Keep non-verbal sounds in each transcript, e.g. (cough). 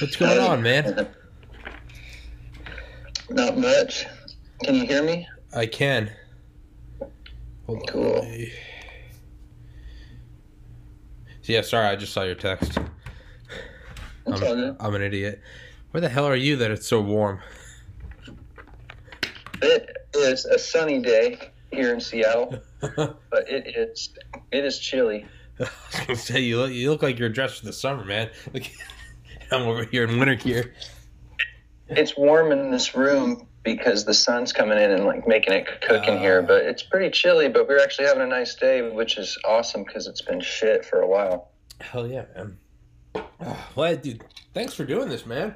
What's going on, man? Not much. Can you hear me? I can. Hold Cool. me- Yeah, sorry, I just saw your text. I'm. I'm an idiot. Where the hell are you that it's so warm? It is a sunny day here in Seattle, (laughs) but it is it is chilly. I was gonna say you look, you look like you're dressed for the summer, man. Like, (laughs) I'm over here in winter gear. It's warm in this room because the sun's coming in and like making it cook in here, but it's pretty chilly. But we're actually having a nice day, which is awesome because it's been shit for a while. Hell yeah, man. (sighs) Well, dude, thanks for doing this, man.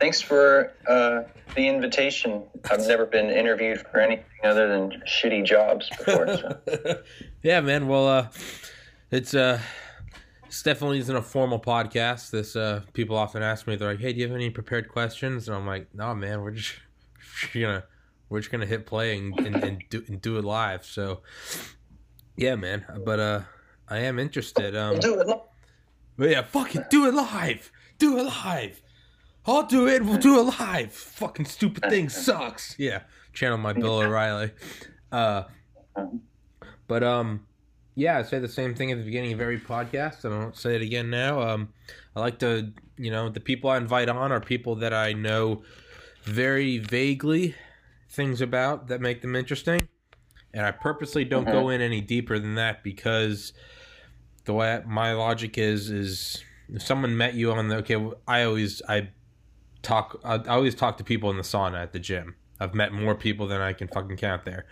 Thanks for uh, the invitation. I've never been interviewed for anything other than shitty jobs before. So. (laughs) yeah, man. Well, uh, it's uh, it's definitely isn't a formal podcast. This uh, people often ask me, they're like, "Hey, do you have any prepared questions?" And I'm like, "No, man. We're just (laughs) you know, we're just gonna hit play and, and, and do and do it live." So, yeah, man. But uh, I am interested. Um, Do it. but yeah, fucking do it live. Do it live. I'll do it. We'll do it live. Fucking stupid thing sucks. Yeah, channel my Bill (laughs) O'Reilly. Uh, but um, yeah, I say the same thing at the beginning of every podcast, and I won't say it again now. Um, I like to, you know, the people I invite on are people that I know very vaguely things about that make them interesting, and I purposely don't go in any deeper than that because the way my logic is is if someone met you on the okay, I always I talk I always talk to people in the sauna at the gym. I've met more people than I can fucking count there.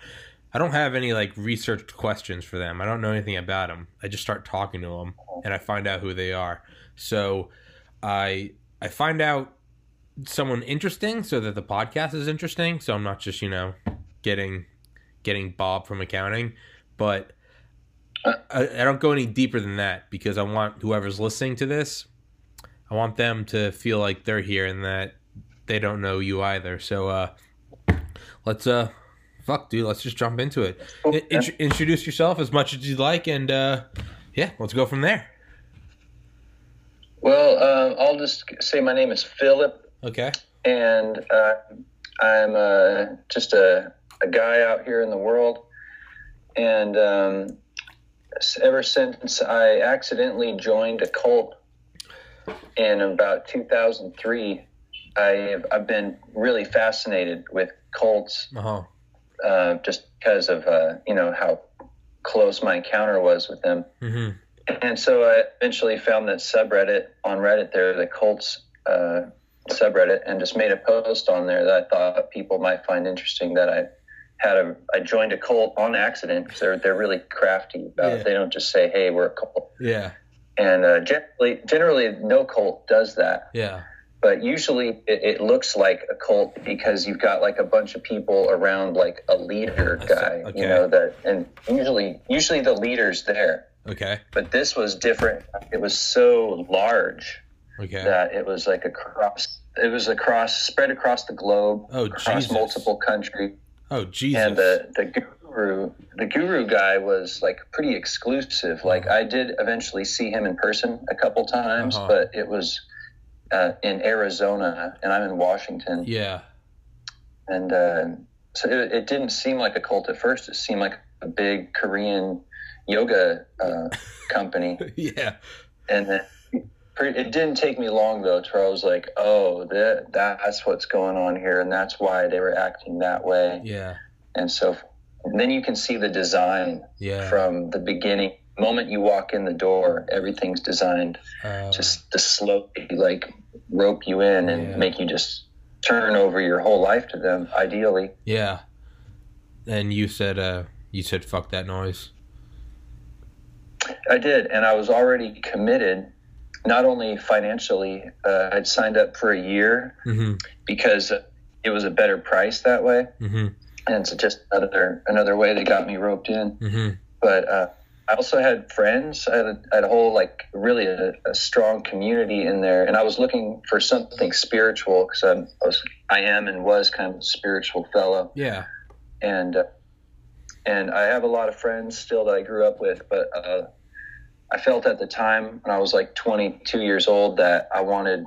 I don't have any like researched questions for them. I don't know anything about them. I just start talking to them and I find out who they are. So I I find out someone interesting so that the podcast is interesting. So I'm not just you know getting getting Bob from accounting, but I, I don't go any deeper than that because I want whoever's listening to this, I want them to feel like they're here and that they don't know you either. So uh, let's uh, fuck, dude, let's just jump into it. I- int- introduce yourself as much as you'd like, and uh, yeah, let's go from there. Well, um, I'll just say my name is Philip, Okay. and uh, I'm uh, just a, a guy out here in the world. And um, ever since I accidentally joined a cult in about 2003, I've, I've been really fascinated with cults Uh huh. Uh, just because of uh, you know how close my encounter was with them. hmm And so I eventually found that subreddit on Reddit there, the cults uh, subreddit, and just made a post on there that I thought people might find interesting. That I had a I joined a cult on accident because they're they're really crafty about Yeah. it. They don't just say, "Hey, we're a cult." Yeah. And uh, generally, generally, no cult does that. Yeah. But usually, it, it looks like a cult because you've got like a bunch of people around like a leader guy, Okay. you know that, and usually, usually the leader's there Okay. but this was different. It was so large Okay. that it was like across. It was across, spread across the globe, Oh across Jesus. multiple countries. Oh Jesus. And the the guru, the guru guy was like pretty exclusive. Like I did eventually see him in person a couple times, Uh-huh. but it was uh, in Arizona, and I'm in Washington. yeah. And uh, so it, it didn't seem like a cult at first. It seemed like a big Korean yoga uh, company. (laughs) yeah. and then it didn't take me long though to where I was like, oh, that that's what's going on here, and that's why they were acting that way, Yeah. and so and then you can see the design Yeah. from the beginning. Moment you walk in the door, everything's designed Uh, just to slowly like rope you in and Yeah. make you just turn over your whole life to them. Ideally, yeah. And you said uh you said fuck that noise. I did, and I was already committed. Not only financially, uh, I'd signed up for a year Mm-hmm. because it was a better price that way. Mm-hmm. and it's just another another way they got me roped in. Mm-hmm. But uh, I also had friends. I had a, I had a whole like really a, a strong community in there, and I was looking for something spiritual because I was I am and was kind of a spiritual fellow, Yeah. and uh, and I have a lot of friends still that I grew up with, but uh, I felt at the time when I was like 22 years old that I wanted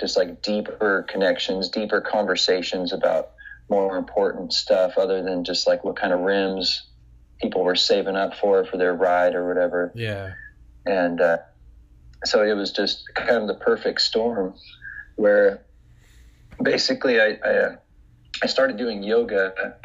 just like deeper connections, deeper conversations about more important stuff other than just like what kind of rims people were saving up for for their ride or whatever. Yeah. And uh, so it was just kind of the perfect storm where basically I, I, uh, I started doing yoga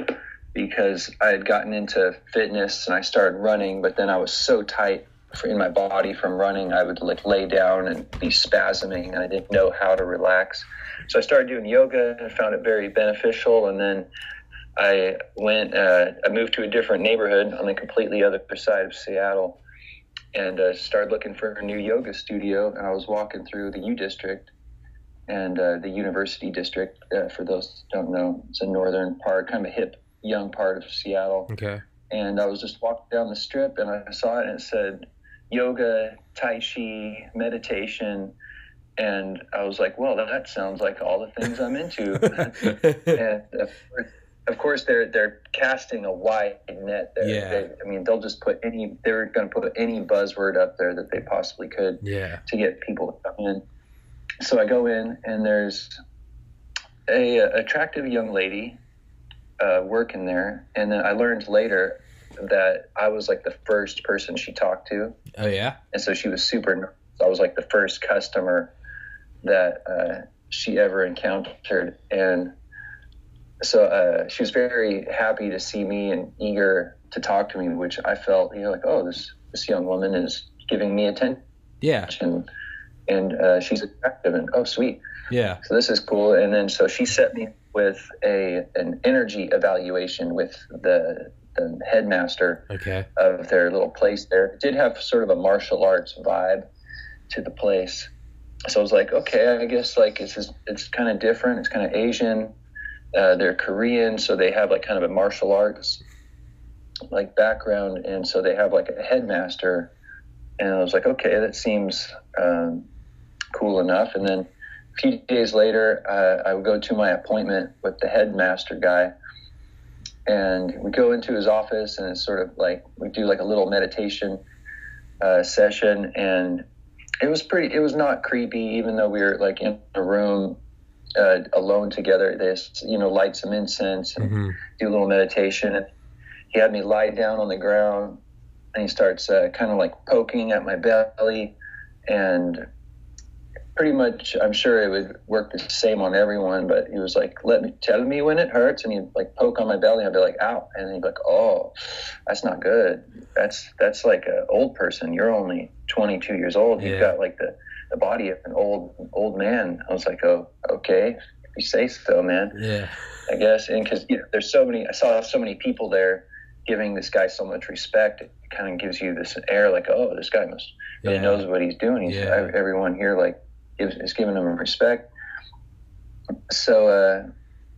because I had gotten into fitness and I started running, but then I was so tight in my body from running, I would like lay down and be spasming, and I didn't know how to relax. So I started doing yoga and found it very beneficial. And then I went, uh, I moved to a different neighborhood on the completely other side of Seattle, and uh, started looking for a new yoga studio. And I was walking through the U District and uh, the University District. Uh, for those who don't know, it's a northern part, kind of a hip, young part of Seattle. Okay. And I was just walking down the strip, and I saw it, and it said yoga, tai chi, meditation. And I was like, well, that sounds like all the things I'm into. (laughs) and of course, of course, they're they're casting a wide net there. Yeah. They, I mean, they'll just put any they're going to put any buzzword up there that they possibly could Yeah. to get people to come in. So I go in, and there's a, a attractive young lady uh, working there, and then I learned later that I was like the first person she talked to, Oh yeah. and so she was super. nervous. I was like the first customer that uh, she ever encountered, and so uh, she was very happy to see me and eager to talk to me, which I felt, you know, like, oh, this this young woman is giving me attention, Yeah. and uh, she's attractive, and oh, sweet. Yeah. So this is cool. And then so she set me with a an energy evaluation with the the headmaster Okay. of their little place there. It did have sort of a martial arts vibe to the place. So I was like, okay, I guess like it's just, it's kind of different. It's kind of Asian. Uh, they're Korean, so they have like kind of a martial arts like background, and so they have like a headmaster. And I was like, okay, that seems um, cool enough. And then a few days later, uh, I would go to my appointment with the headmaster guy, and we go into his office, and it's sort of like we do like a little meditation uh, session, and it was pretty. It was not creepy, even though we were like in a room uh, alone together. They, just, you know, light some incense and hmm do a little meditation, and he had me lie down on the ground, and he starts uh, kind of like poking at my belly, and pretty much I'm sure it would work the same on everyone, but he was like, "Let me tell me when it hurts," and he'd like poke on my belly, and I'd be like, "Ow," and he'd be like, "Oh, that's not good. That's that's like an old person. You're only 22 years old. You've got like the the body of an old old man." I was like, "Oh, okay, if you say so, man." Yeah. I guess, and because you know, there's so many, I saw so many people there giving this guy so much respect. It kind of gives you this air, like, oh, this guy must really Yeah. knows what he's doing. He's Yeah. everyone here like gives, is giving him respect. So uh,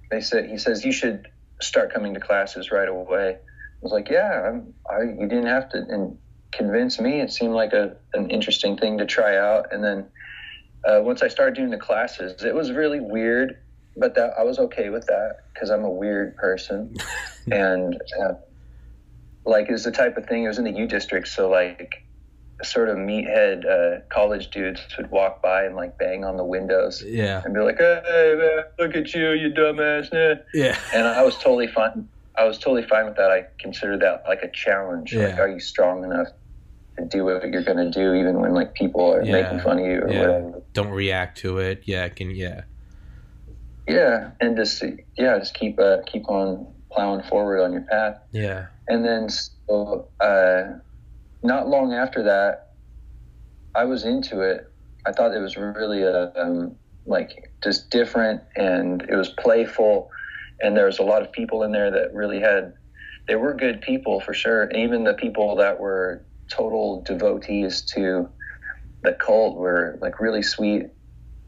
they said he says you should start coming to classes right away. I was like, yeah, I'm, I, you didn't have to and convince me. It seemed like a an interesting thing to try out. And then uh, once I started doing the classes, it was really weird, but that I was okay with that because I'm a weird person, (laughs) and uh, like it's the type of thing. It was in the U district, so like sort of meathead uh, college dudes would walk by and like bang on the windows Yeah. and be like, "Hey man, look at you, you dumbass!" eh." Yeah. And I was totally fine. I was totally fine with that. I considered that like a challenge. Like, Yeah. are you strong enough do what you're going to do, even when like people are Yeah. making fun of you or Yeah. whatever? Don't react to it. Yeah. Can yeah. Yeah, and just yeah, just keep uh, keep on plowing forward on your path. Yeah. And then so, uh, not long after that, I was into it. I thought it was really uh um, like just different, and it was playful, and there was a lot of people in there that really had. They were good people for sure. And even the people that were total devotees to the cult were like really sweet,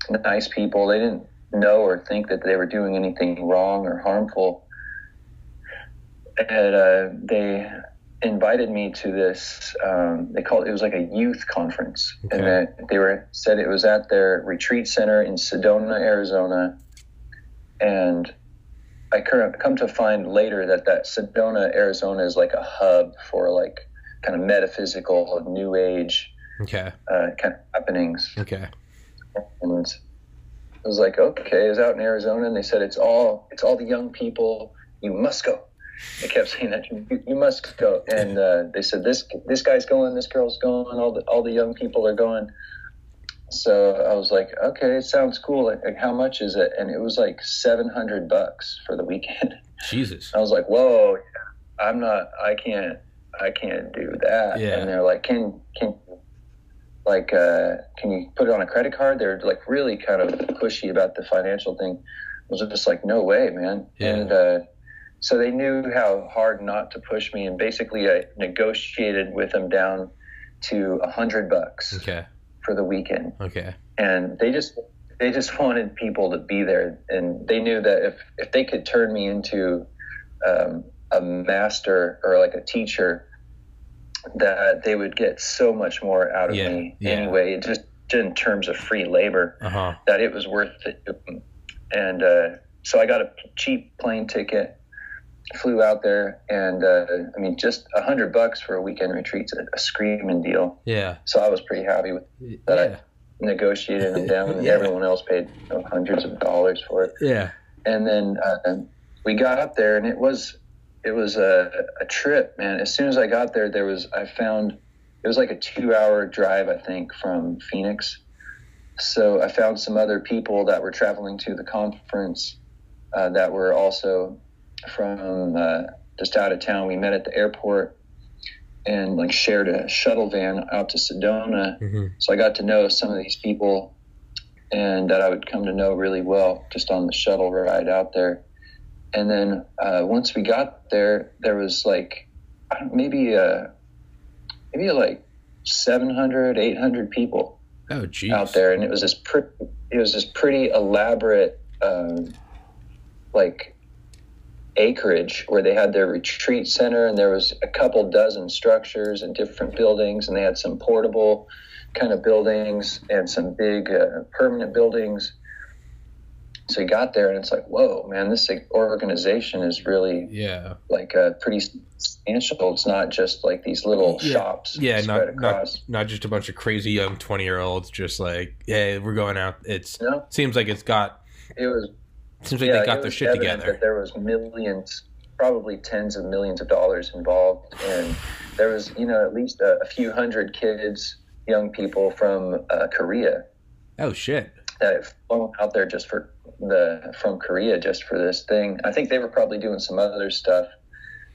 nice people. They didn't know or think that they were doing anything wrong or harmful. And uh, they invited me to this. Um, they called it was like a youth conference, Okay. and that they were said it was at their retreat center in Sedona, Arizona. And I come to find later that that Sedona, Arizona, is like a hub for like kind of metaphysical, new age Okay. uh, kind of happenings. Okay. And it was like, okay, it was out in Arizona, and they said it's all it's all the young people. You must go. They kept saying that you, you must go, and uh, they said this this guy's going, this girl's going, all the all the young people are going. So I was like, okay, it sounds cool. Like, like, how much is it? And it was like seven hundred bucks for the weekend. Jesus. I was like, whoa, I'm not, I can't, I can't do that. Yeah. And they're like, can, can, like, uh, can you put it on a credit card? They're like really kind of pushy about the financial thing. I was just like, no way, man. Yeah. And, uh, so they knew how hard not to push me. And basically I negotiated with them down to a hundred bucks Okay. for the weekend Okay. and they just they just (laughs) wanted people to be there and they knew that if if they could turn me into um, a master or like a teacher that they would get so much more out of Yeah, me yeah. anyway just in terms of free labor Uh huh. that it was worth it and uh, so i got a cheap plane ticket flew out there and uh, i mean just a hundred bucks for a weekend retreat's a, a screaming deal Yeah. so i was pretty happy with That I- negotiated them down, (laughs) and Yeah. everyone else paid you know, hundreds of dollars for it. Yeah. And then uh, we got up there, and it was it was a, a trip, man. As soon as I got there, there was I found it was like a two hour drive, I think, from Phoenix. So I found some other people that were traveling to the conference uh, that were also from uh, just out of town. We met at the airport and like shared a shuttle van out to Sedona. hmm So I got to know some of these people and that I would come to know really well just on the shuttle ride out there. And then uh, once we got there, there was like maybe uh, maybe like 700, 800 people Oh, jeez. out there, and it was this pretty, it was this pretty elaborate, um, like acreage where they had their retreat center, and there was a couple dozen structures and different buildings, and they had some portable kind of buildings and some big uh, permanent buildings. So you got there, and it's like, whoa, man, this organization is really Yeah. like uh, pretty substantial. It's not just like these little Yeah. shops Yeah. spread Not not across. not just a bunch of crazy young twenty year olds. Just like, yeah, we're going out. It's You know, seems like it's got it was seems like Yeah, they got their shit together. That there was millions, probably tens of millions of dollars involved, and there was, you know, at least a, a few hundred kids, young people from uh, Korea Oh shit. that had flown out there just for the from Korea just for this thing. I think they were probably doing some other stuff,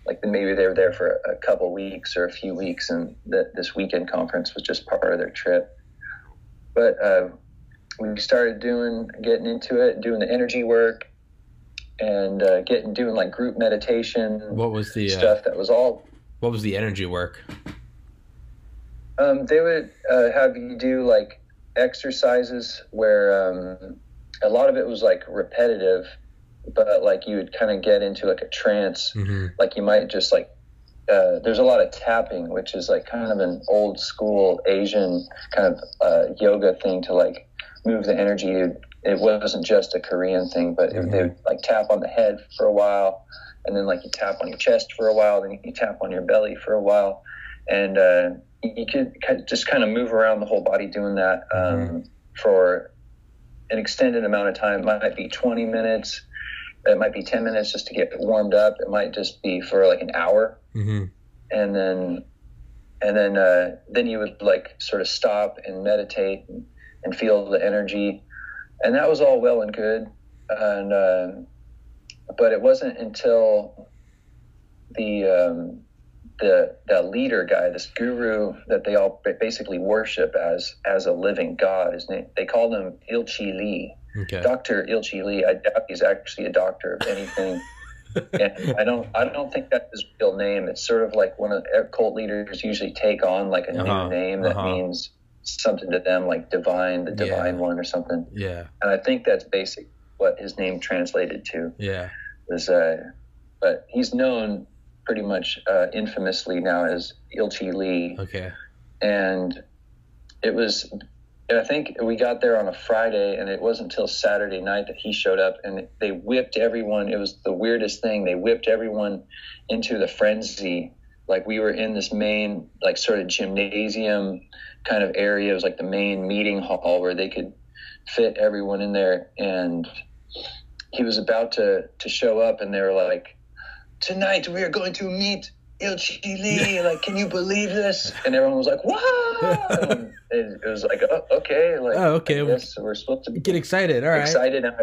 like maybe they were there for a couple weeks or a few weeks, and that this weekend conference was just part of their trip. But uh, we started doing, getting into it, doing the energy work, and uh, getting doing like group meditation What was the uh, stuff. That was all what was the energy work? Um, they would uh, have you do like exercises where um, a lot of it was like repetitive, but like you would kind of get into like a trance. hmm Like you might just like uh, there's a lot of tapping, which is like kind of an old school Asian kind of uh, yoga thing to like move the energy. It wasn't just a Korean thing, but Mhm. they would like tap on the head for a while, and then like you tap on your chest for a while, then you tap on your belly for a while, and uh, you could just kind of move around the whole body doing that um, for an extended amount of time. It might be 20 minutes. It might be 10 minutes just to get warmed up. It might just be for like an hour hmm and then and then uh, then you would like sort of stop and meditate and, and feel the energy and that was all well and good and uh, but it wasn't until the um, the the leader guy this guru that they all basically worship as as a living god his name they called him Ilchi Lee Okay. Dr. Ilchi Lee I doubt he's actually a doctor of anything (laughs) and I don't I don't think that's his real name. It's sort of like one of cult leaders usually take on like a Uh-huh, new name that uh-huh. means something to them, like divine, the Yeah. divine one or something. Yeah. And I think that's basic what his name translated to Yeah. is. Uh, but he's known pretty much uh, infamously now as Ilchi Lee, Okay. and it was. I think we got there on a Friday, and it wasn't until Saturday night that he showed up, and they whipped everyone. It was the weirdest thing. They whipped everyone into the frenzy like we were in this main like sort of gymnasium kind of area. It was like the main meeting hall where they could fit everyone in there. And he was about to to show up, and they were like, "Tonight we are going to meet." Ilchi Lee, (laughs) like, can you believe this? And everyone was like, "Wow!" (laughs) It, it was like, "Oh, okay." Like, Oh, okay. We're supposed to Get excited. All right. excited. And I,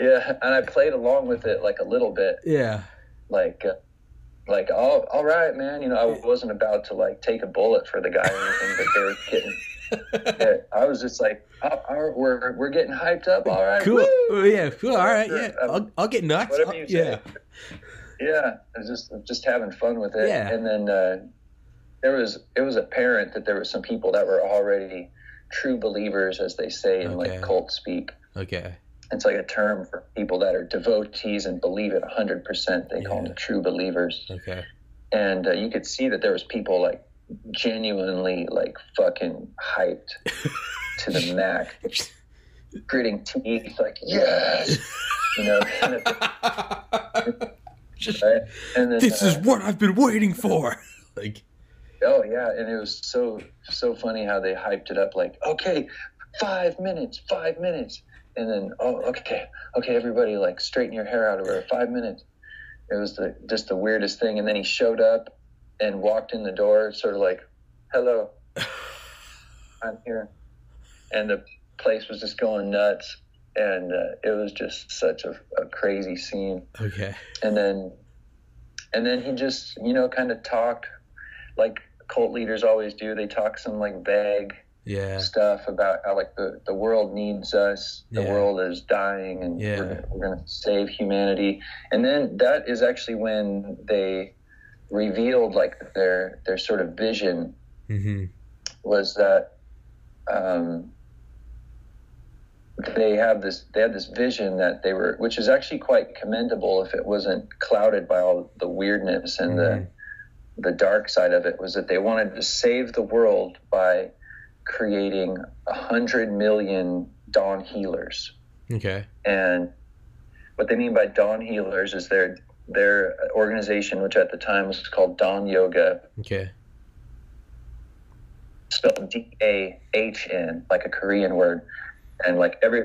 yeah, and I played along with it like a little bit, Yeah. like, uh, like, oh, all right, man. You know, I wasn't about to like take a bullet for the guy or anything, but they were kidding. (laughs) Yeah, I was just like, oh, all we're we're getting hyped up. All right, Cool. woo! Yeah. Cool. All right. Yeah. I'll, I'll get nuts. whatever you say. yeah. Yeah, I was just just having fun with it. Yeah. And then uh, there was it was apparent that there were some people that were already true believers, as they say in Okay. like cult speak. Okay. It's like a term for people that are devotees and believe it 100%. They call Yeah. them true believers. Okay. And uh, you could see that there was people like genuinely like fucking hyped (laughs) to the max, gritting teeth, like, yes, (laughs) you know, (laughs) Just, (laughs) right? And then, this uh, is what I've been waiting for. (laughs) Like, Oh yeah, and it was so so funny how they hyped it up like, okay, five minutes, five minutes, and then oh okay, okay, everybody like straighten your hair out over five minutes. It was the just the weirdest thing, and then he showed up and walked in the door, sort of like, hello, (laughs) I'm here, and the place was just going nuts, and uh, it was just such a, a crazy scene okay. and then and then he just you know kind of talked like cult leaders always do they talk some like vague Yeah. stuff about how like the, the world needs us the Yeah. world is dying and Yeah. we're, gonna- we're going to save humanity and then that is actually when they revealed like their their sort of vision Mm-hmm. was that um, they have this they had this vision that they were which is actually quite commendable if it wasn't clouded by all the weirdness and Mhm. the the dark side of it was that they wanted to save the world by creating a hundred million Dahn healers Okay. and what they mean by Dahn healers is their their organization which at the time was called Dahn yoga Okay. spelled D A H N, like a Korean word, and like every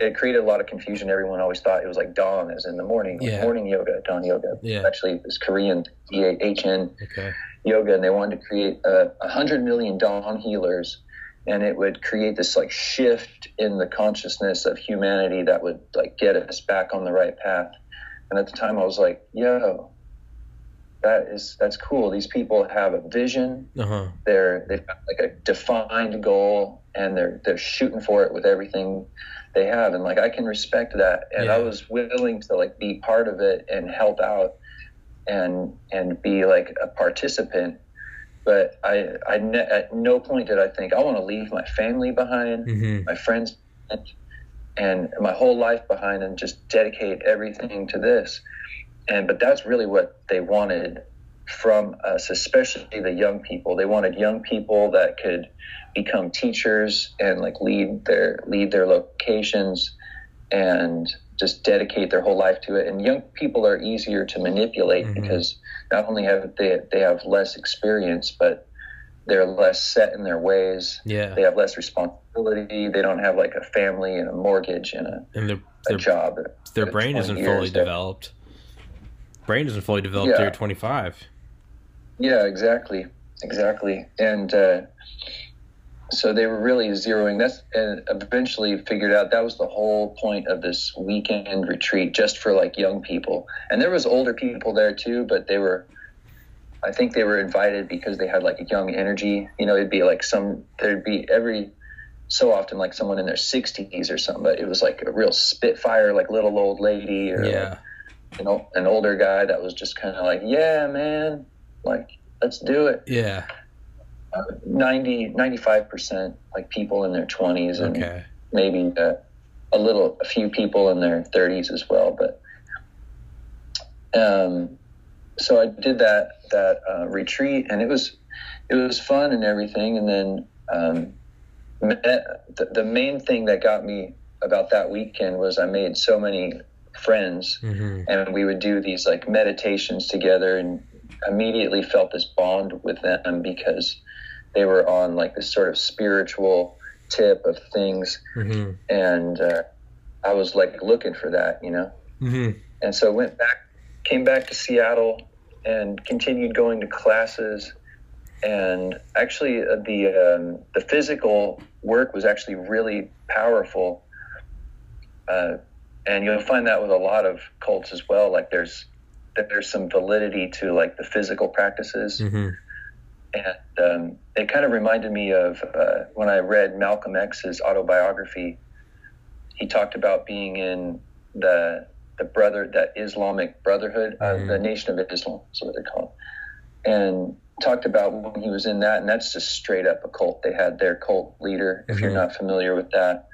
it created a lot of confusion. Everyone always thought it was like dawn, as in the morning, like Yeah. morning yoga, dawn yoga. Yeah. Actually, it's Korean D A H N Okay. yoga, and they wanted to create a, a hundred million Dahn healers, and it would create this like shift in the consciousness of humanity that would like get us back on the right path. And at the time, I was like, yo. That is that's cool. These people have a vision Uh huh. they're they've got like a defined goal and they're they're shooting for it with everything they have and like I can respect that and I was willing to like be part of it and help out and and be like a participant but I I ne- at no point did I think I want to leave my family behind Mm-hmm. my friends and my whole life behind and just dedicate everything to this and but that's really what they wanted from us especially the young people they wanted young people that could become teachers and like lead their lead their locations and just dedicate their whole life to it and young people are easier to manipulate Mhm. because not only have they they have less experience but they're less set in their ways Yeah. they have less responsibility. They don't have like a family and a mortgage and a, And their a their, job. their brain isn't years. fully They're- developed. Brain isn't fully developed Yeah. till you're 25. Yeah, exactly, exactly. And uh, so they were really zeroing. That's and eventually figured out that was the whole point of this weekend retreat, just for like young people. And there was older people there too, but they were. I think they were invited because they had like a young energy. You know, it'd be like some there'd be every so often like someone in their 60s or something, but it was like a real spitfire, like little old lady or Yeah. You know, an older guy that was just kind of like, yeah, man, like, let's do it. Yeah. Uh, 90, 95% like people in their 20s and Okay. maybe uh, a little, a few people in their 30s as well. But, um, so I did that, that, uh, retreat and it was, it was fun and everything. And then, um, met, the, the main thing that got me about that weekend was I made so many friends Mm-hmm. and we would do these like meditations together and immediately felt this bond with them because they were on like this sort of spiritual tip of things, Mm-hmm. and uh, I was like looking for that, you know. Mm-hmm. And so went back, came back to Seattle, and continued going to classes. And actually, uh, the um, the physical work was actually really powerful. Uh, and you'll find that with a lot of cults as well. Like there's there's some validity to like the physical practices Mm-hmm. and um, it kind of reminded me of uh, when I read Malcolm X's autobiography. He talked about being in the the brother that Islamic Brotherhood, uh, Mhm. the Nation of Islam, is what they call it, and talked about when he was in that, and that's just straight up a cult. They had their cult leader, if you're Mhm. not familiar with that,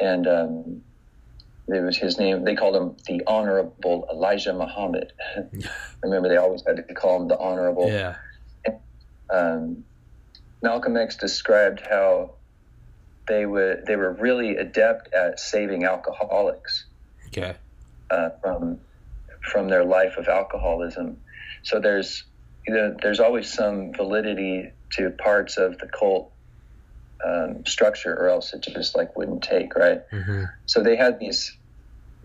and um, it was his name. They called him the Honorable Elijah Muhammad. (laughs) Remember, they always had to call him the Honorable Yeah. um, Malcolm X described how they would they were really adept at saving alcoholics Okay. uh, from from their life of alcoholism. So there's you know, there's always some validity to parts of the cult um, structure, or else it just like wouldn't take right. Mm-hmm. So they had these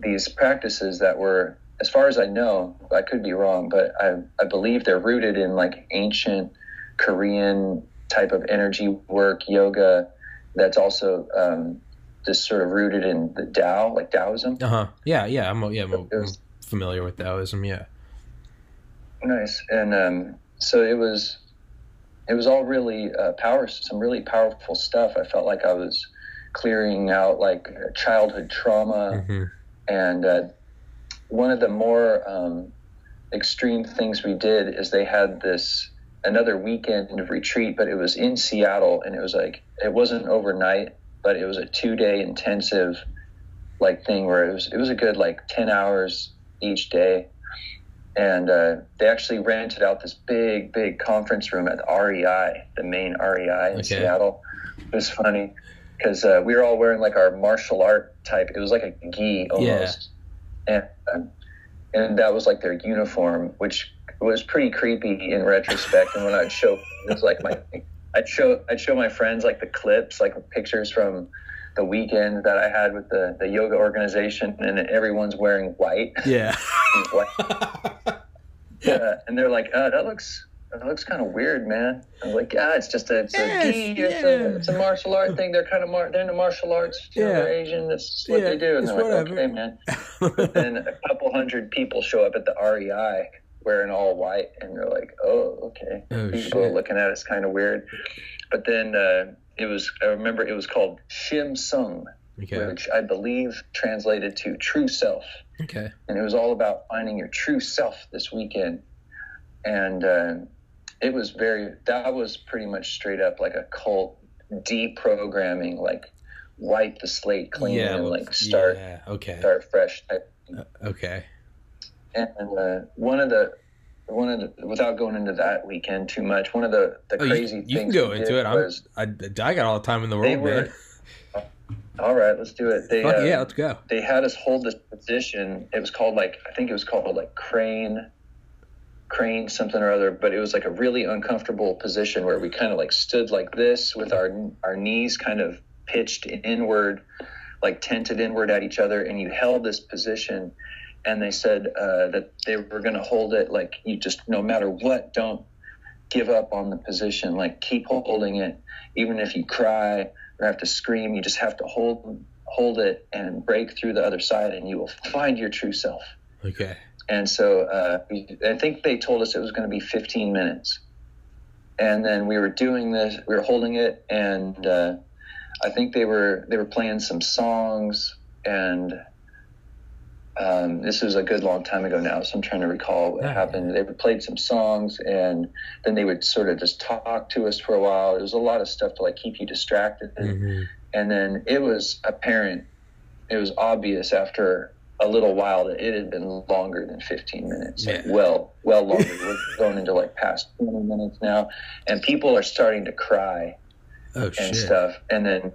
these practices that were, as far as I know, I could be wrong, but I, I believe they're rooted in like ancient Korean type of energy work, yoga. That's also um, just sort of rooted in the Tao, like Taoism. Uh huh. Yeah. Yeah. I'm. Yeah. I'm, I'm familiar with Taoism. Yeah. Nice, and um, so it was. It was all really uh, power, some really powerful stuff. I felt like I was clearing out like childhood trauma. Mm-hmm. And uh, one of the more um, extreme things we did is they had this another weekend of retreat, but it was in Seattle, and it was like it wasn't overnight, but it was a two day intensive like thing where it was it was a good like ten hours each day. And uh, they actually rented out this big, big conference room at the REI, the main REI in Okay. Seattle. It was funny because uh, we were all wearing like our martial art type. It was like a gi almost, and um, and that was like their uniform, which was pretty creepy in retrospect. and when I'd show, it was like my, I'd show, I'd show my friends like the clips, like pictures from the weekend that I had with the the yoga organization, and everyone's wearing white, Yeah. (laughs) white yeah, and they're like, uh, that looks that looks kind of weird, man. I'm like, yeah, it's just a, it's Yes, a gi, it's, yeah. a, it's a martial art thing. They're kind of mar- they're into martial arts. You know, Yeah. they're Asian. That's what Yeah, they do. And it's they're like, whatever. okay, man. And a couple hundred people show up at the REI wearing all white, and they're like, oh, okay. oh People are shit. looking at it's kind of weird. But then uh, it was. I remember it was called Shim Sung, Okay. which I believe translated to true self Okay. and it was all about finding your true self this weekend. And uh, it was very that was pretty much straight up like a cult deprogramming, like wipe the slate clean Yeah. and like start Yeah. Okay. start fresh type. Uh, okay. And uh, one of the one of the without going into that weekend too much, one of the the Oh, crazy you, things can go into it. Was I, I got all the time in the world, were. man. All right, let's do it. They Fuck uh, yeah, let's go. they had us hold this position. It was called like I think it was called like crane, crane something or other. But it was like a really uncomfortable position where we kind of like stood like this with our our knees kind of pitched inward, like tented inward at each other, and you held this position. And they said uh, that they were going to hold it like you just no matter what, don't give up on the position. Like keep holding it, even if you cry or have to scream. You just have to hold hold it and break through the other side, and you will find your true self. Okay. And so uh, I think they told us it was going to be 15 minutes. And then we were doing this, we were holding it, and uh, I think they were they were playing some songs, and um, this was a good long time ago now, so I'm trying to recall what Yeah. happened. They played some songs, and then they would sort of just talk to us for a while. It was a lot of stuff to like keep you distracted hmm and then it was apparent it was obvious after a little while that it had been longer than 15 minutes like well well longer (laughs) we're going into like past 20 minutes now and people are starting to cry Oh and shit. stuff and then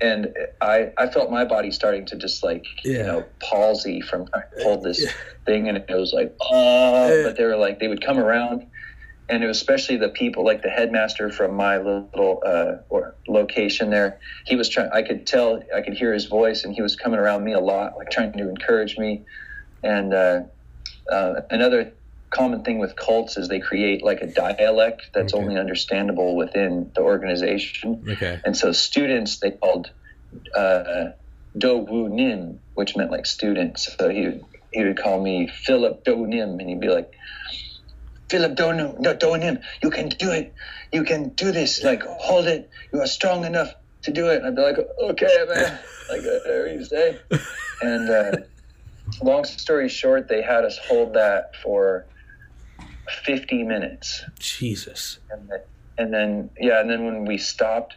and i i felt my body starting to just like you know palsy from trying to hold this Yeah. thing and it was like oh Yeah. but they were like they would come around and it was especially the people like the headmaster from my little uh, or location there he was trying i could tell i could hear his voice and he was coming around me a lot like trying to encourage me and uh, uh, another common thing with cults is they create like a dialect that's Okay. only understandable within the organization Okay. and so students they called uh, do wu nim which meant like students so he would, he would call me philip do nim and he'd be like Philip don't no, don't him. You can do it. You can do this. Like hold it. You are strong enough to do it. And I'd be like, okay, man. (laughs) Like whatever you say. And uh, long story short, they had us hold that for 50 minutes, Jesus. and then, and then yeah, and then when we stopped,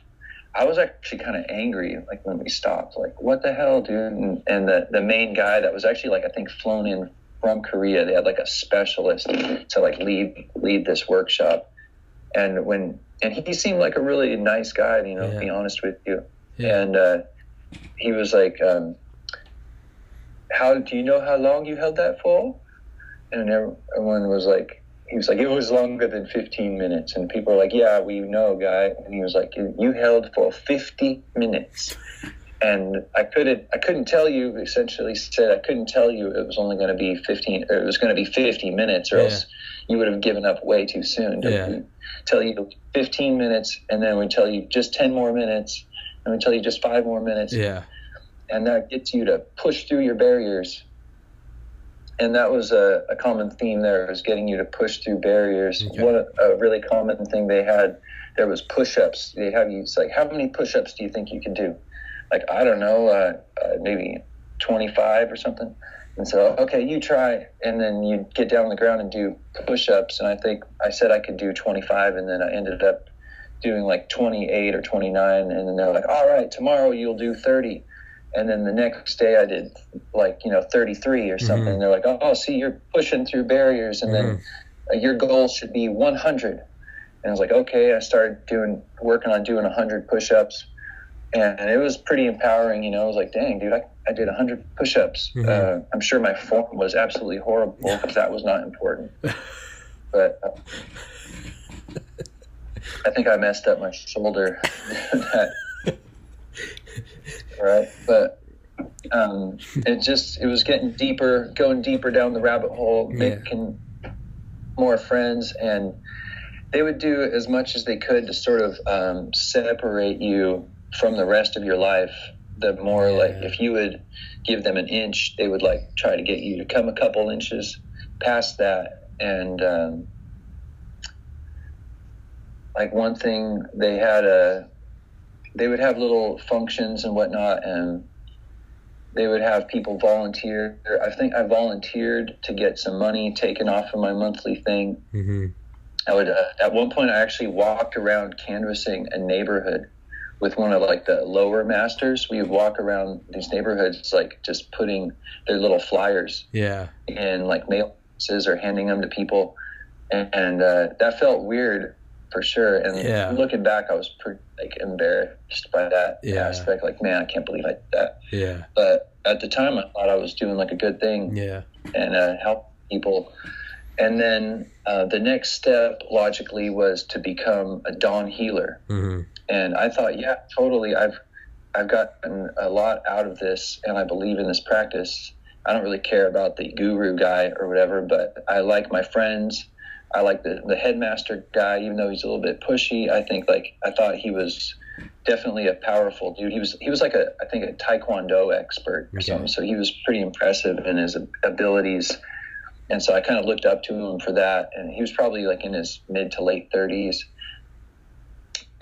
I was actually kind of angry. Like when we stopped, like what the hell, dude? And, and the the main guy that was actually like I think flown in from Korea. They had like a specialist to like lead lead this workshop. And when and he seemed like a really nice guy, you know, to be honest with you. Yeah. And uh, he was like, um, "How do you know how long you held that for?" And everyone was like, "He was like, it was longer than 15 minutes." And people were like, "Yeah, we know, guy." And he was like, "You held for 50 minutes." And I couldn't, I couldn't tell you. Essentially, said I couldn't tell you it was only going to be 15, or it was going to be 50 minutes, or Yeah. else you would have given up way too soon. To Yeah. Tell you 15 minutes, and then we tell you just 10 more minutes, and we tell you just five more minutes, Yeah. and that gets you to push through your barriers. And that was a, a common theme there was getting you to push through barriers. Okay. One a really common thing they had there was push-ups. They have you it's like how many push-ups do you think you can do? Like I don't know, uh, uh, maybe 25 or something. And so okay, you try, and then you get down on the ground and do push-ups. And I think I said I could do 25, and then I ended up doing like 28 or 29 and then they're like all right tomorrow you'll do 30 and then the next day i did like you know 33 or something. Mhm. they're like oh see you're pushing through barriers. And then uh, your goal should be 100 and i was like okay. I started doing working on doing 100 push-ups. And it was pretty empowering you know. I was like dang dude i, I did 100 push-ups. Mhm. uh, i'm sure my form was absolutely horrible because that was not important. (laughs) But uh, I think I messed up my shoulder. (laughs) that, right, but um, it just it was getting deeper, going deeper down the rabbit hole, Yeah. making more friends, and they would do as much as they could to sort of um, separate you from the rest of your life. The more like if you would give them an inch, they would like try to get you to come a couple inches past that, and um, like one thing they had a they would have little functions and whatnot and they would have people volunteer. I think i volunteered to get some money taken off of my monthly thing. Hmm i would uh, at one point i actually walked around canvassing a neighborhood with one of like the lower masters. We would walk around these neighborhoods like just putting their little flyers Yeah. in like mailboxes or handing them to people, and, and uh, that felt weird for sure. And Yeah. looking back, I was pretty like embarrassed by that Yeah. aspect. Like, man, I can't believe I did that. Yeah. But at the time, I thought I was doing like a good thing Yeah. and uh, help people. And then uh, the next step logically was to become a Dahn healer hmm and I thought, yeah, totally. I've I've gotten a lot out of this, and I believe in this practice. I don't really care about the guru guy or whatever, but I like my friends. I like the the headmaster guy, even though he's a little bit pushy. I think like I thought he was definitely a powerful dude. He was he was like a I think a taekwondo expert or Okay. something. So he was pretty impressive in his abilities. And so I kind of looked up to him for that. And he was probably like in his mid to late 30s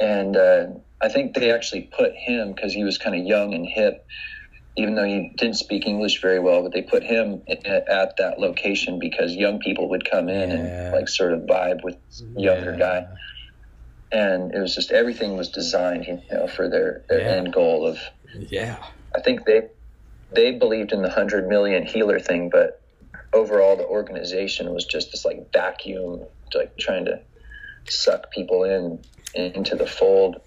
and uh, I think they actually put him because he was kind of young and hip, even though he didn't speak English very well. But they put him at, at that location because young people would come in Yeah. and like sort of vibe with younger guy, and it was just everything was designed, you know, for their, their Yeah. end goal of. Yeah. I think they they believed in the hundred million healer thing, but overall the organization was just this like vacuum, like trying to suck people in into the fold.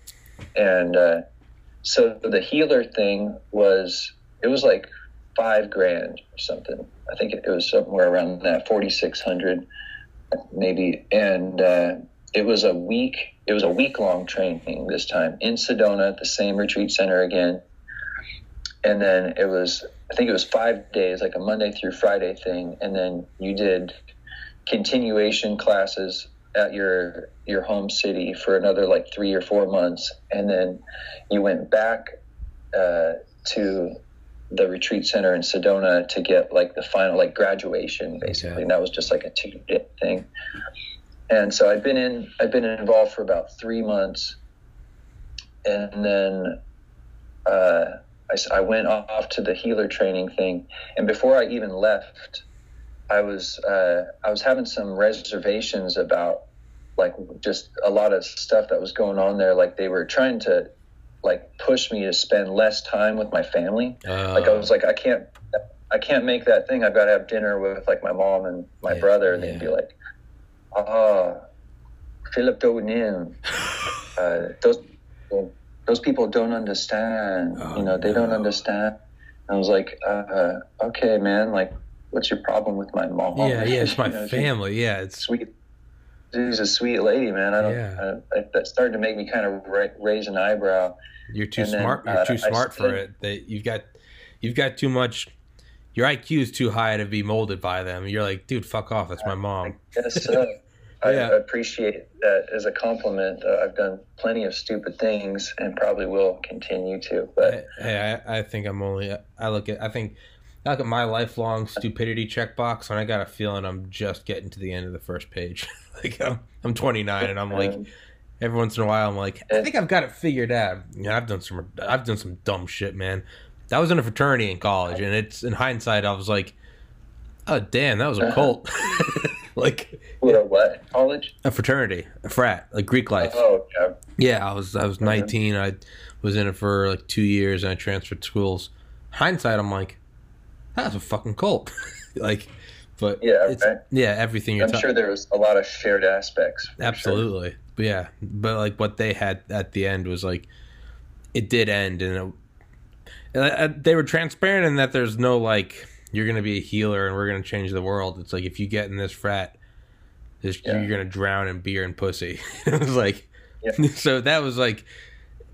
And uh, so the healer thing was it was like five grand or something. I think it, was somewhere around that forty six hundred. maybe, and uh, it was a week. It was a week long training this time in Sedona, at the same retreat center again. And then it was, I think it was five days, like a Monday through Friday thing. And then you did continuation classes at your your home city for another like three or four months, and then you went back uh, to the retreat center in Sedona to get like the final like graduation basically. Okay. And that was just like a two day thing. And so I'd been in I'd been involved for about three months, and then uh, I, I went off to the healer training thing. And before I even left, I was uh, I was having some reservations about like just a lot of stuff that was going on there. Like they were trying to like push me to spend less time with my family. Uh, Like I was like I can't I can't make that thing. I've got to have dinner with like my mom and my Yeah, brother, and yeah. they'd be like, "Ah, Philip Donin, (laughs) uh, those those people don't understand. Oh, you know, they don't no. understand." I was like, uh, "Okay, man. Like, what's your problem with my mom?" yeah, yeah, (laughs) it's my You know, family. Yeah, it's Sweet. She's a sweet lady, man. I don't. Yeah. I, I, that started to make me kind of ra- raise an eyebrow. you're too and then, smart. You're uh, too I smart for stood- it. That you've got, you've got too much. Your IQ is too high to be molded by them. You're like, dude, fuck off. That's my mom. So (laughs) I Yeah. appreciate that as a compliment. Uh, I've done plenty of stupid things and probably will continue to. But Hey, I, I think I'm only. I look at. I think. I look at my lifelong stupidity checkbox, and I got a feeling I'm just getting to the end of the first page. (laughs) like I'm, I'm 29, and I'm like, every once in a while, I'm like, I think I've got it figured out. You know, I've done some. I've done some dumb shit, man. That was in a fraternity in college, and it's in hindsight, I was like, oh damn, that was a uh-huh. cult. (laughs) like what, a what college? a fraternity, a frat, like Greek life. Oh, yeah. Yeah, I was I was uh-huh. 19. I was in it for like two years, and I transferred schools. Hindsight, I'm like, that was a fucking cult. (laughs) like, but Yeah, right. yeah, everything you're I'm talking. sure there was a lot of shared aspects. for sure. Absolutely, but yeah, but like what they had at the end was like, it did end, and it, and, uh, they were transparent in that there's no like you're gonna be a healer and we're gonna change the world. It's like if you get in this frat, this, Yeah. you're gonna drown in beer and pussy. (laughs) it was like, Yeah. (laughs) so that was like,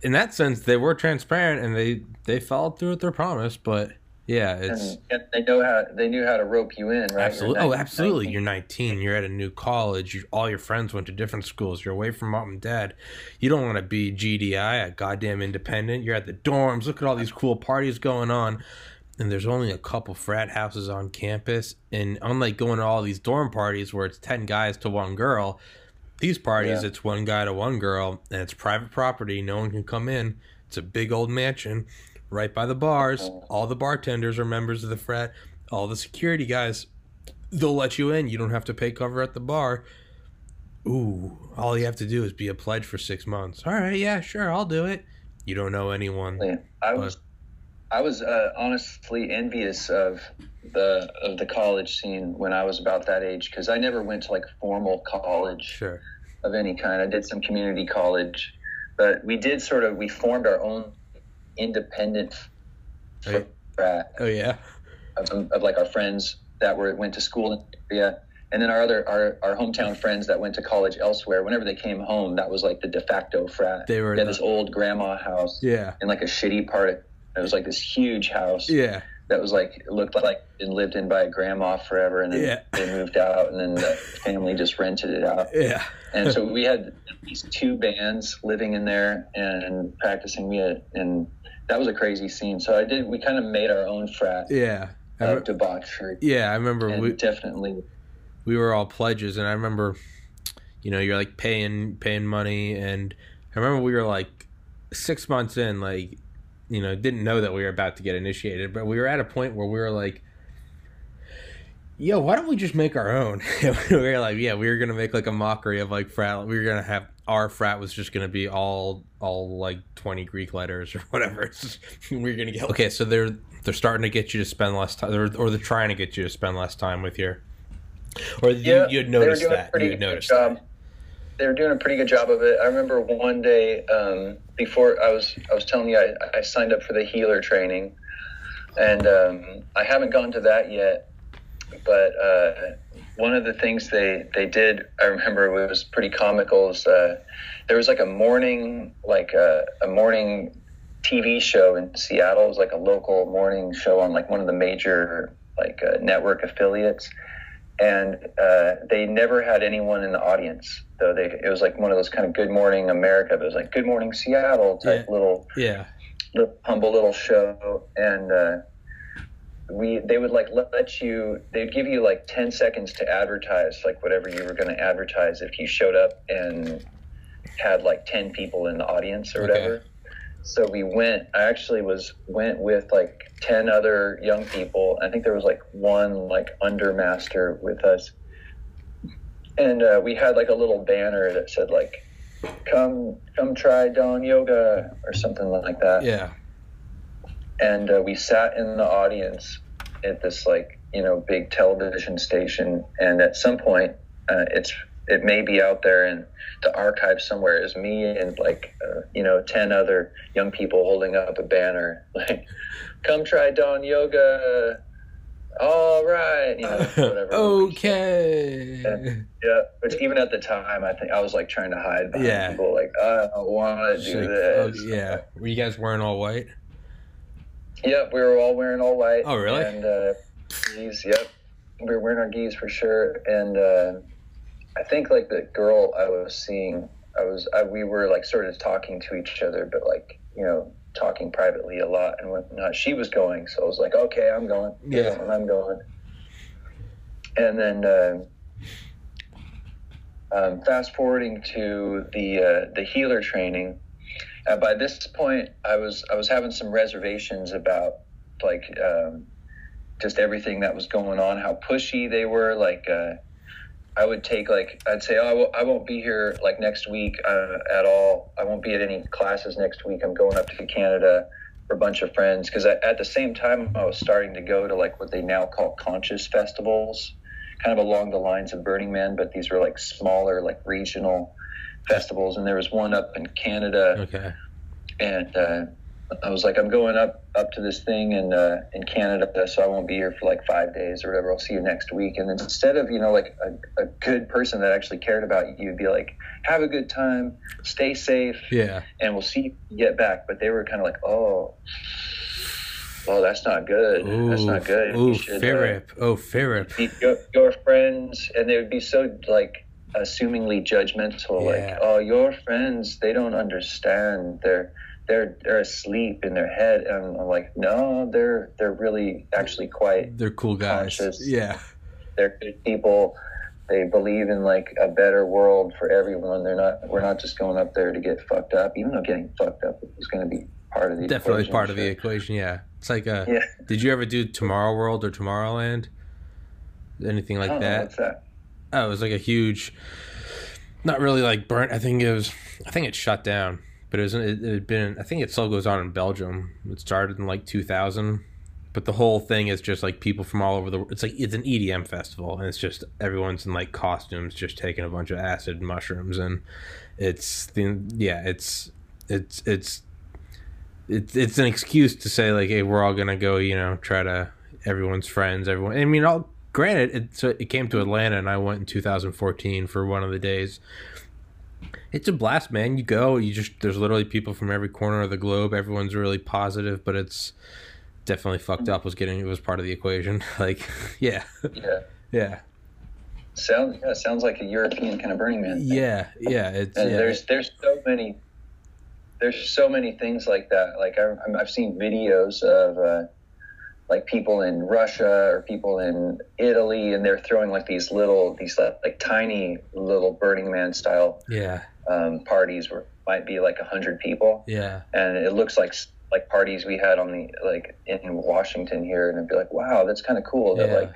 in that sense, they were transparent and they they followed through with their promise. But yeah, it's. And, they know how they knew how to rope you in, right? Absolutely. Oh, absolutely. 19. You're 19. You're at a new college. You, all your friends went to different schools. You're away from mom and dad. You don't want to be GDI, a goddamn independent. You're at the dorms. Look at all these cool parties going on. And there's only a couple frat houses on campus. And unlike going to all these dorm parties where it's 10 guys to one girl, these parties, Yeah. it's one guy to one girl. And it's private property. No one can come in. It's a big old mansion right by the bars. All the bartenders are members of the frat. All the security guys they'll let you in. You don't have to pay cover at the bar. Ooh, all you have to do is be a pledge for six months. All right, yeah, sure, I'll do it. You don't know anyone. Yeah. I was I was uh, honestly envious of the of the college scene when I was about that age because I never went to like formal college Sure. of any kind. I did some community college, but we did sort of we formed our own independent Right. frat uh, Oh yeah. of, um, of like our friends that were went to school in the area. And then our other our, our hometown friends that went to college elsewhere, whenever they came home, that was like the de facto frat. They were we had the- this old grandma house Yeah. in like a shitty part. It was like this huge house Yeah. that was like looked like it lived in by a grandma forever, and then Yeah. they moved out, and then the family just rented it out. Yeah. And so we had these two bands living in there and practicing. We had, and that was a crazy scene. So I did. We kind of made our own frat Yeah. Of uh, re- debauchery, yeah, I remember we definitely. we were all pledges, and I remember, you know, you're like paying paying money, and I remember we were like six months in, like, you know, didn't know that we were about to get initiated, but we were at a point where we were like, yo, why don't we just make our own? (laughs) we were like, yeah, we were gonna make like a mockery of like frat. We were gonna have our frat was just gonna be all all like twenty Greek letters or whatever. It's (laughs) just, We're gonna get okay. So they're they're starting to get you to spend less time, or, or they're trying to get you to spend less time with your. Or Yeah, you, you'd they were noticed doing a that. pretty You'd good job. that. They were doing a pretty good job of it. I remember one day um, before I was I was telling you I, I signed up for the healer training, and um, I haven't gone to that yet. But uh, one of the things they they did, I remember it was pretty comical. Is uh, there was like a morning like a, a morning TV show in Seattle. It was like a local morning show on like one of the major like uh, network affiliates, and uh, they never had anyone in the audience. Though they, it was like one of those kind of Good Morning America. But it was like Good Morning Seattle type Yeah. little Yeah. little humble little show and uh, we they would like let, you they'd give you like 10 seconds to advertise like whatever you were going to advertise if you showed up and had like 10 people in the audience or Okay. whatever so we went i actually was went with like 10 other young people i think there was like one like undermaster with us and uh, we had like a little banner that said like come come try Dahn yoga or something like that Yeah. And uh, we sat in the audience at this like you know big television station and at some point uh, it's it may be out there in the archive somewhere is me and like uh, you know 10 other young people holding up a banner (laughs) like come try Dahn yoga all right you know (laughs) whatever okay. yeah but even at the time i think i was like trying to hide behind Yeah. people like i don't want to do Like, this oh, yeah. Were you guys wearing all white? Yep, we were all wearing all white. Oh, really? And uh, gis, yep, we were wearing our gis for sure. And uh, I think like the girl I was seeing, I was I, we were like sort of talking to each other, but like you know talking privately a lot and whatnot. She was going, so I was like, okay, I'm going. Yeah. and I'm going. And then. Uh, um, fast forwarding to the uh, the healer training, uh, by this point, I was I was having some reservations about like um, just everything that was going on, how pushy they were. Like uh, I would take like I'd say, oh, I won't be here like next week uh, at all. I won't be at any classes next week. I'm going up to Canada for a bunch of friends because at the same time I was starting to go to like what they now call conscious festivals, kind of along the lines of Burning Man, but these were like smaller, like regional festivals. And there was one up in Canada Okay. and uh, I was like, I'm going up up to this thing in uh, in Canada, so I won't be here for like five days or whatever. I'll see you next week. And instead of you know like a, a good person that actually cared about you, you'd be like, have a good time, stay safe, Yeah. and we'll see you get back. But they were kind of like, oh. Oh, that's not good. Ooh. that's not good. Ooh, should, uh, Oh, Philip. your, your friends and they would be so like assumingly judgmental Yeah. like oh your friends they don't understand they're they're they're asleep in their head and i'm like no they're they're really actually quite They're cool guys. Conscious. Yeah. they're good people they believe in like a better world for everyone they're not we're not just going up there to get fucked up even though getting fucked up is going to be part of the Definitely equation, part of the equation. Yeah. It's like a. yeah Did you ever do Tomorrow World or Tomorrowland? Anything like don't know, that? Oh, it was like a huge, not really like burnt. I think it was. I think it shut down, but it was. It, it had been. I think it still goes on in Belgium. It started in like 2000, but the whole thing is just like people from all over the. world. It's like it's an EDM festival, and it's just everyone's in like costumes, just taking a bunch of acid mushrooms, and it's the yeah, it's it's it's it's it's an excuse to say like, hey, we're all gonna go, you know, try to everyone's friends, everyone. I mean, all granted, it so it came to Atlanta, and I went in 2014 for one of the days. It's a blast, man. You go, you just there's literally people from every corner of the globe. Everyone's really positive, but it's definitely fucked up. Was getting it was part of the equation. (laughs) like, yeah, yeah yeah, sounds yeah, sounds like a european kind of burning man thing. yeah, yeah. It's and yeah. there's there's so many there's so many things like that like I, i've seen videos of uh, like people in russia or people in italy and they're throwing like these little these like, like tiny little burning man style yeah, um, parties where might be like a hundred people. Yeah, and it looks like like parties we had on the like in washington here and it'd be like wow that's kind of cool that like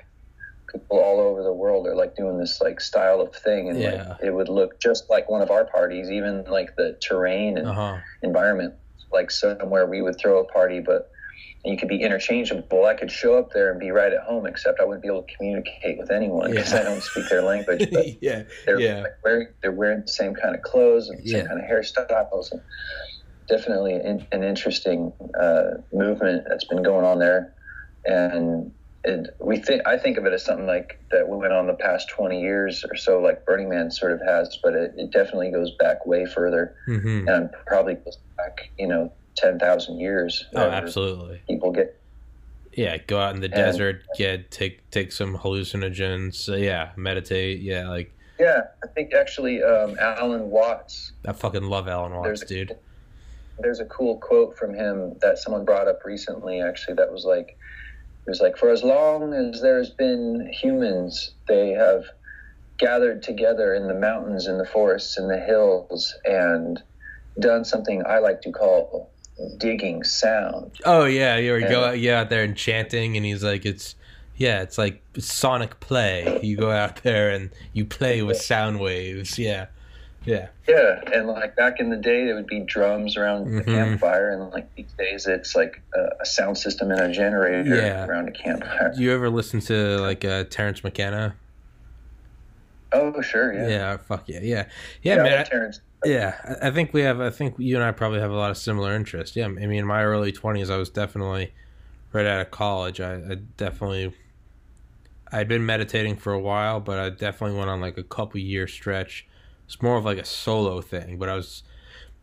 people all over the world are like doing this like style of thing and Yeah. like it would look just like one of our parties even like the terrain and uh huh, environment like somewhere we would throw a party but you could be interchangeable i could show up there and be right at home except i wouldn't be able to communicate with anyone because Yeah. i don't speak their language but (laughs) yeah, they're Yeah. like wearing they're wearing the same kind of clothes and the same Yeah. kind of hairstyles and definitely an, an interesting uh, movement that's been going on there and and we think I think of it as something like that went on the past 20 years or so, like Burning Man sort of has, but it, it definitely goes back way further, hmm and probably goes back, you know, 10,000 years. Oh, absolutely. People get Yeah, go out in the And- desert, get take take some hallucinogens. Uh, yeah, meditate. Yeah, like yeah. I think actually um, Alan Watts. I fucking love Alan Watts, There's a, dude. There's a cool quote from him that someone brought up recently. Actually, that was like, it was like, for as long as there's been humans, they have gathered together in the mountains, in the forests, in the hills, and done something I like to call digging sound. Oh yeah, you go Yeah. out, yeah out there and chanting, and he's like, it's yeah, it's like sonic play. You go out there and you play with sound waves. Yeah, yeah, Yeah, and like back in the day, there would be drums around the Mhm. campfire, and like these days, it's like a, a sound system and a generator Yeah. around a campfire. Do you ever listen to like uh, Terence McKenna? Oh, sure, yeah, Yeah, fuck yeah, yeah, yeah, Yeah, man. Terrence. Yeah, I- think we have. I think you and I probably have a lot of similar interests. Yeah, I mean, in my early twenties, I was definitely right out of college. I, I definitely. I'd been meditating for a while, but I definitely went on like a couple year stretch. It's more of like a solo thing, but I was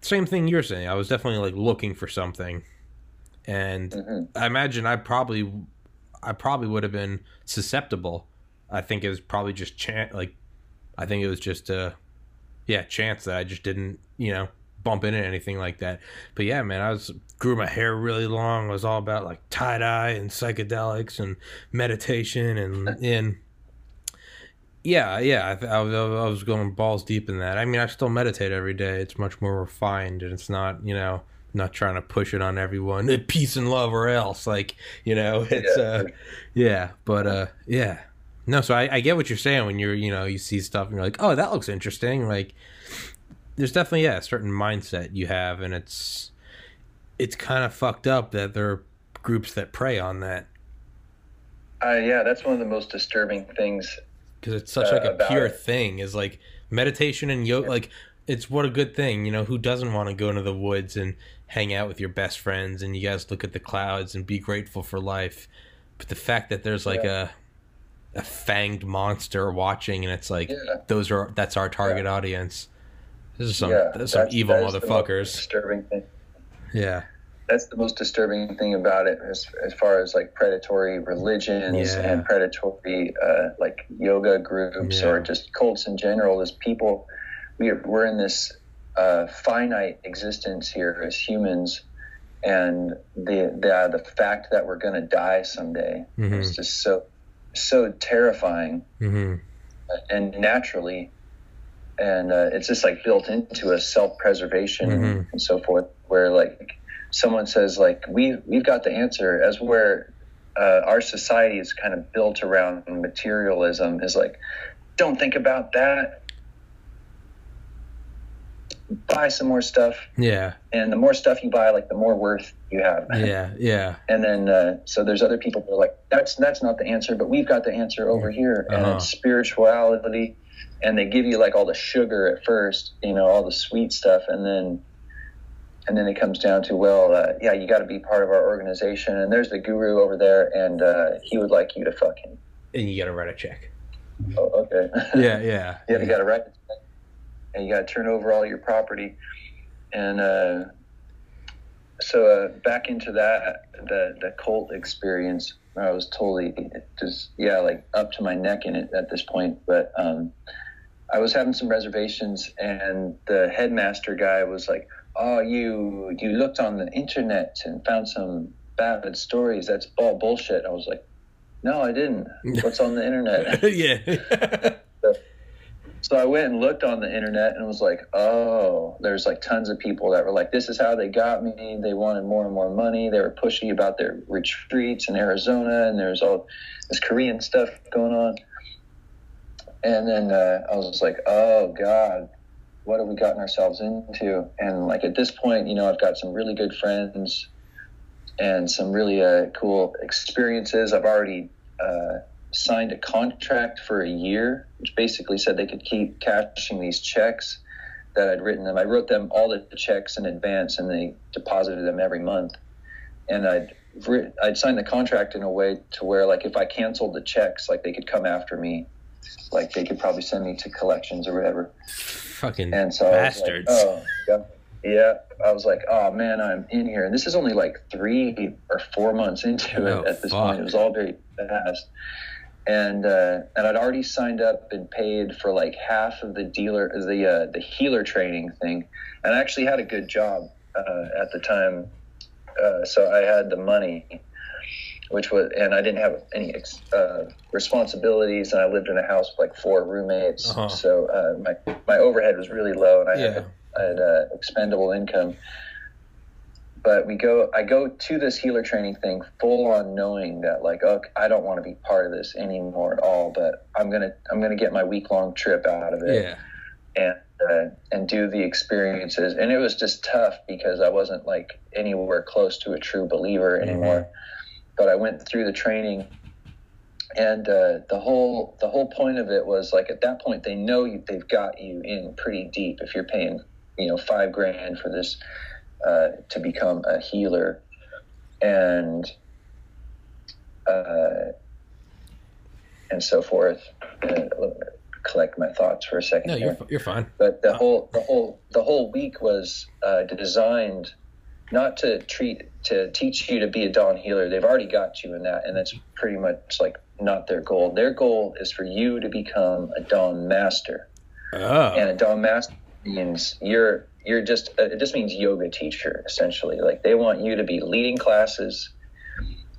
same thing you're saying. I was definitely like looking for something, and hmm I imagine I probably, I probably would have been susceptible. I think it was probably just chance. Like, I think it was just a, yeah, chance that I just didn't, you know, bump into anything like that. But yeah, man, I was grew my hair really long. I was all about like tie dye and psychedelics and meditation and (laughs) and. Yeah, yeah, I, th- I, was, I was going balls deep in that. I mean, I still meditate every day. It's much more refined, and it's not, you know, not trying to push it on everyone. Peace and love, or else, like, you know, (laughs) it's, Yeah. uh, yeah, but, uh, yeah, no. So I, I get what you're saying when you're, you know, you see stuff and you're like, oh, that looks interesting. Like, there's definitely yeah, a certain mindset you have, and it's, it's kind of fucked up that there are groups that prey on that Uh, yeah, that's one of the most disturbing things. because it's such Uh, like a pure it. thing is like meditation and yoga like it's what a good thing you know who doesn't want to go into the woods and hang out with your best friends and you guys look at the clouds and be grateful for life but the fact that there's like a a fanged monster watching and it's like Yeah. those are that's our target audience this is some yeah, some evil that is the most motherfuckers Disturbing thing. yeah That's the most disturbing thing about it, as as far as like predatory religions Yeah. and predatory uh, like yoga groups Yeah. or just cults in general. Is people we are, we're in this uh, finite existence here as humans, and the the the fact that we're going to die someday Mhm. is just so so terrifying. Hmm and naturally and uh, it's just like built into us self-preservation Mhm. and so forth where like someone says like we we've got the answer as where uh, our society is kind of built around materialism is like don't think about that buy some more stuff. Yeah. And the more stuff you buy like the more worth you have. Yeah yeah. And then uh, so there's other people that are like that's that's not the answer but we've got the answer over here. And Uh-huh. it's spirituality and they give you like all the sugar at first you know all the sweet stuff and then and then it comes down to well uh, yeah you got to be part of our organization and there's the guru over there and uh, he would like you to fuck him and you gotta write a check. Oh, okay. (laughs) Yeah yeah. Yeah, you got to write it, and you got to turn over all your property, and uh, so uh, back into that the the cult experience. I was totally just yeah, like up to my neck in it at this point. But um, I was having some reservations, and the headmaster guy was like, "Oh, you you looked on the internet and found some bad stories. That's all bullshit." I was like, "No, I didn't. (laughs) What's on the internet?" (laughs) yeah (laughs) So I went and looked on the internet and was like, oh, there's like tons of people that were like, this is how they got me. They wanted more and more money. They were pushy about their retreats in Arizona, and there's all this Korean stuff going on. And then uh, I was like, oh God, what have we gotten ourselves into? And like at this point, you know, I've got some really good friends and some really uh, cool experiences. I've already uh, signed a contract for a year, which basically said they could keep cashing these checks that I'd written them. I wrote them all the checks in advance, and they deposited them every month. And I'd I'd signed the contract in a way to where like if I canceled the checks, like they could come after me, like they could probably send me to collections or whatever. Fucking And so bastards. Like, oh, yeah. Yeah, I was like, oh man, I'm in here, and this is only like three or four months into Oh, it at this fuck. point. It was all very fast, and uh, and I'd already signed up and paid for like half of the dealer, the uh, the healer training thing, and I actually had a good job uh, at the time, uh, so I had the money, which was, and I didn't have any ex- uh, responsibilities, and I lived in a house with like four roommates, Uh-huh. so uh, my my overhead was really low, and I Yeah. had I had uh, expendable income. But we go, I go to this healer training thing full on knowing that like, okay, I don't want to be part of this anymore at all. But I'm gonna, I'm gonna get my week long trip out of it yeah. and uh, and do the experiences. And it was just tough because I wasn't like anywhere close to a true believer anymore. But I went through the training, and uh, the whole the whole point of it was like at that point they know you, they've got you in pretty deep if you're paying you know five grand for this uh, to become a healer, and. Uh, and so forth. Uh, collect my thoughts for a second No, you're you're fine. but the whole the whole the whole week was uh, designed not to treat to teach you to be a Dahn healer they've already got you in that and that's pretty much like not their goal their goal is for you to become a Dahn master Oh. and a Dahn master means you're you're just uh, it just means yoga teacher essentially like they want you to be leading classes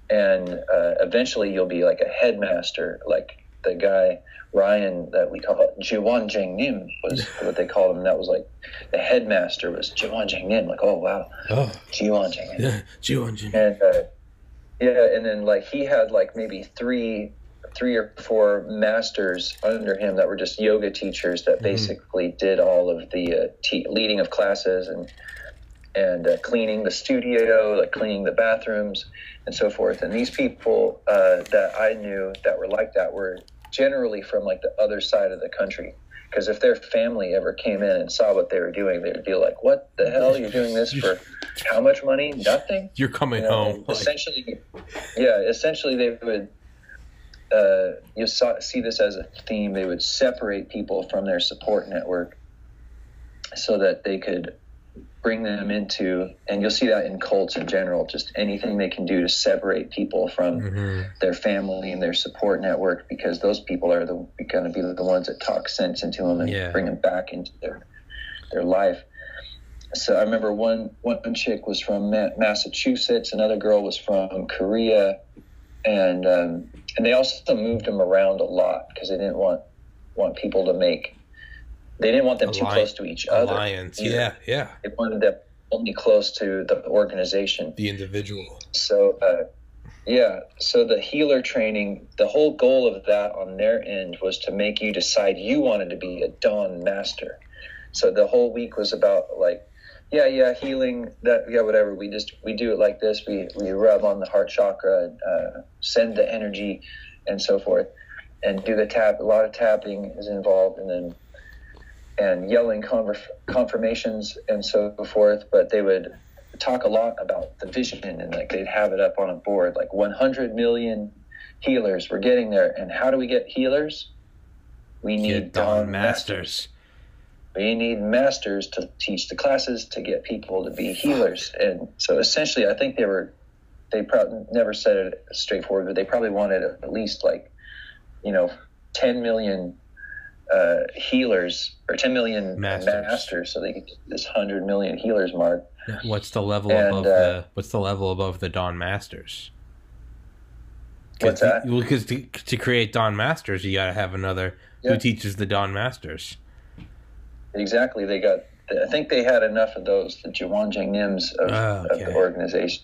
and uh, eventually you'll be like a headmaster like the guy Ryan that we call Jiwan Jing Nim was (laughs) what they called him. That was like the headmaster was Jiwan Jing Nim. Like, oh wow, Oh. Jiwan Jing Nim. Yeah. (laughs) Juwanjin. And uh, yeah, and then like he had like maybe three, three or four masters under him that were just yoga teachers that Mhm. basically did all of the uh, te- leading of classes and and uh, cleaning the studio, like cleaning the bathrooms and so forth. And these people uh, that I knew that were like that were generally from like the other side of the country. Because if their family ever came in and saw what they were doing, they would be like, "What the hell? You're doing this for how much money? Nothing." You're coming You know, home. essentially, yeah, essentially they would. Uh, you saw, see this as a theme. They would separate people from their support network, so that they could bring them into, and you'll see that in cults in general. Just anything they can do to separate people from mhm. their family and their support network, because those people are the going to be the ones that talk sense into them and Yeah. bring them back into their their life. So I remember one one chick was from Massachusetts, another girl was from Korea, and um, and they also moved them around a lot because they didn't want want people to make they didn't want them too close to each other. Alliance. either. Yeah. Yeah. They wanted them only close to the organization. The individual. So, uh, yeah, so the healer training, the whole goal of that on their end was to make you decide you wanted to be a Dahn master. So the whole week was about like, yeah, yeah, healing that, yeah, whatever. We just we do it like this. We we rub on the heart chakra, and, uh, send the energy, and so forth, and do the tap. A lot of tapping is involved, and then and yelling conver- confirmations and so forth. But they would talk a lot about the vision and like they'd have it up on a board like 100 million healers we're getting there and how do we get healers we need Get Dahn Dahn masters Masters. We need masters to teach the classes to get people to be healers and so essentially i think they were they probably never said it straightforward but they probably wanted at least like you know 10 million uh, healers or 10 million Masters. masters so they could get this 100 million healers mark What's the level And, above uh, the What's the level above the Dahn Masters? What's that? Because to, to create Dahn Masters, you got to have another Yeah. who teaches the Dahn Masters. Exactly. They got. I think they had enough of those, the Jiwanjing Nims of, Oh, of the organization.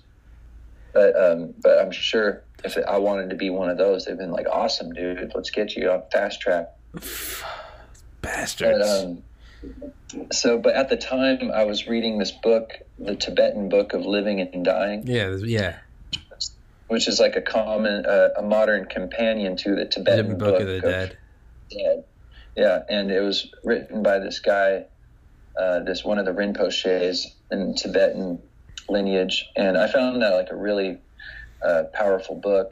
But um, but I'm sure if I wanted to be one of those, they've been like, awesome, dude. Let's get you on fast track. (sighs) Bastards. But, um, so, but at the time, I was reading this book, the Tibetan Book of Living and Dying, yeah, yeah. which is like a common, uh, a modern companion to the Tibetan Tibetan Book of the Dead. Dead. Yeah, and it was written by this guy, uh, this one of the Rinpoches in Tibetan lineage, and I found that like a really uh, powerful book,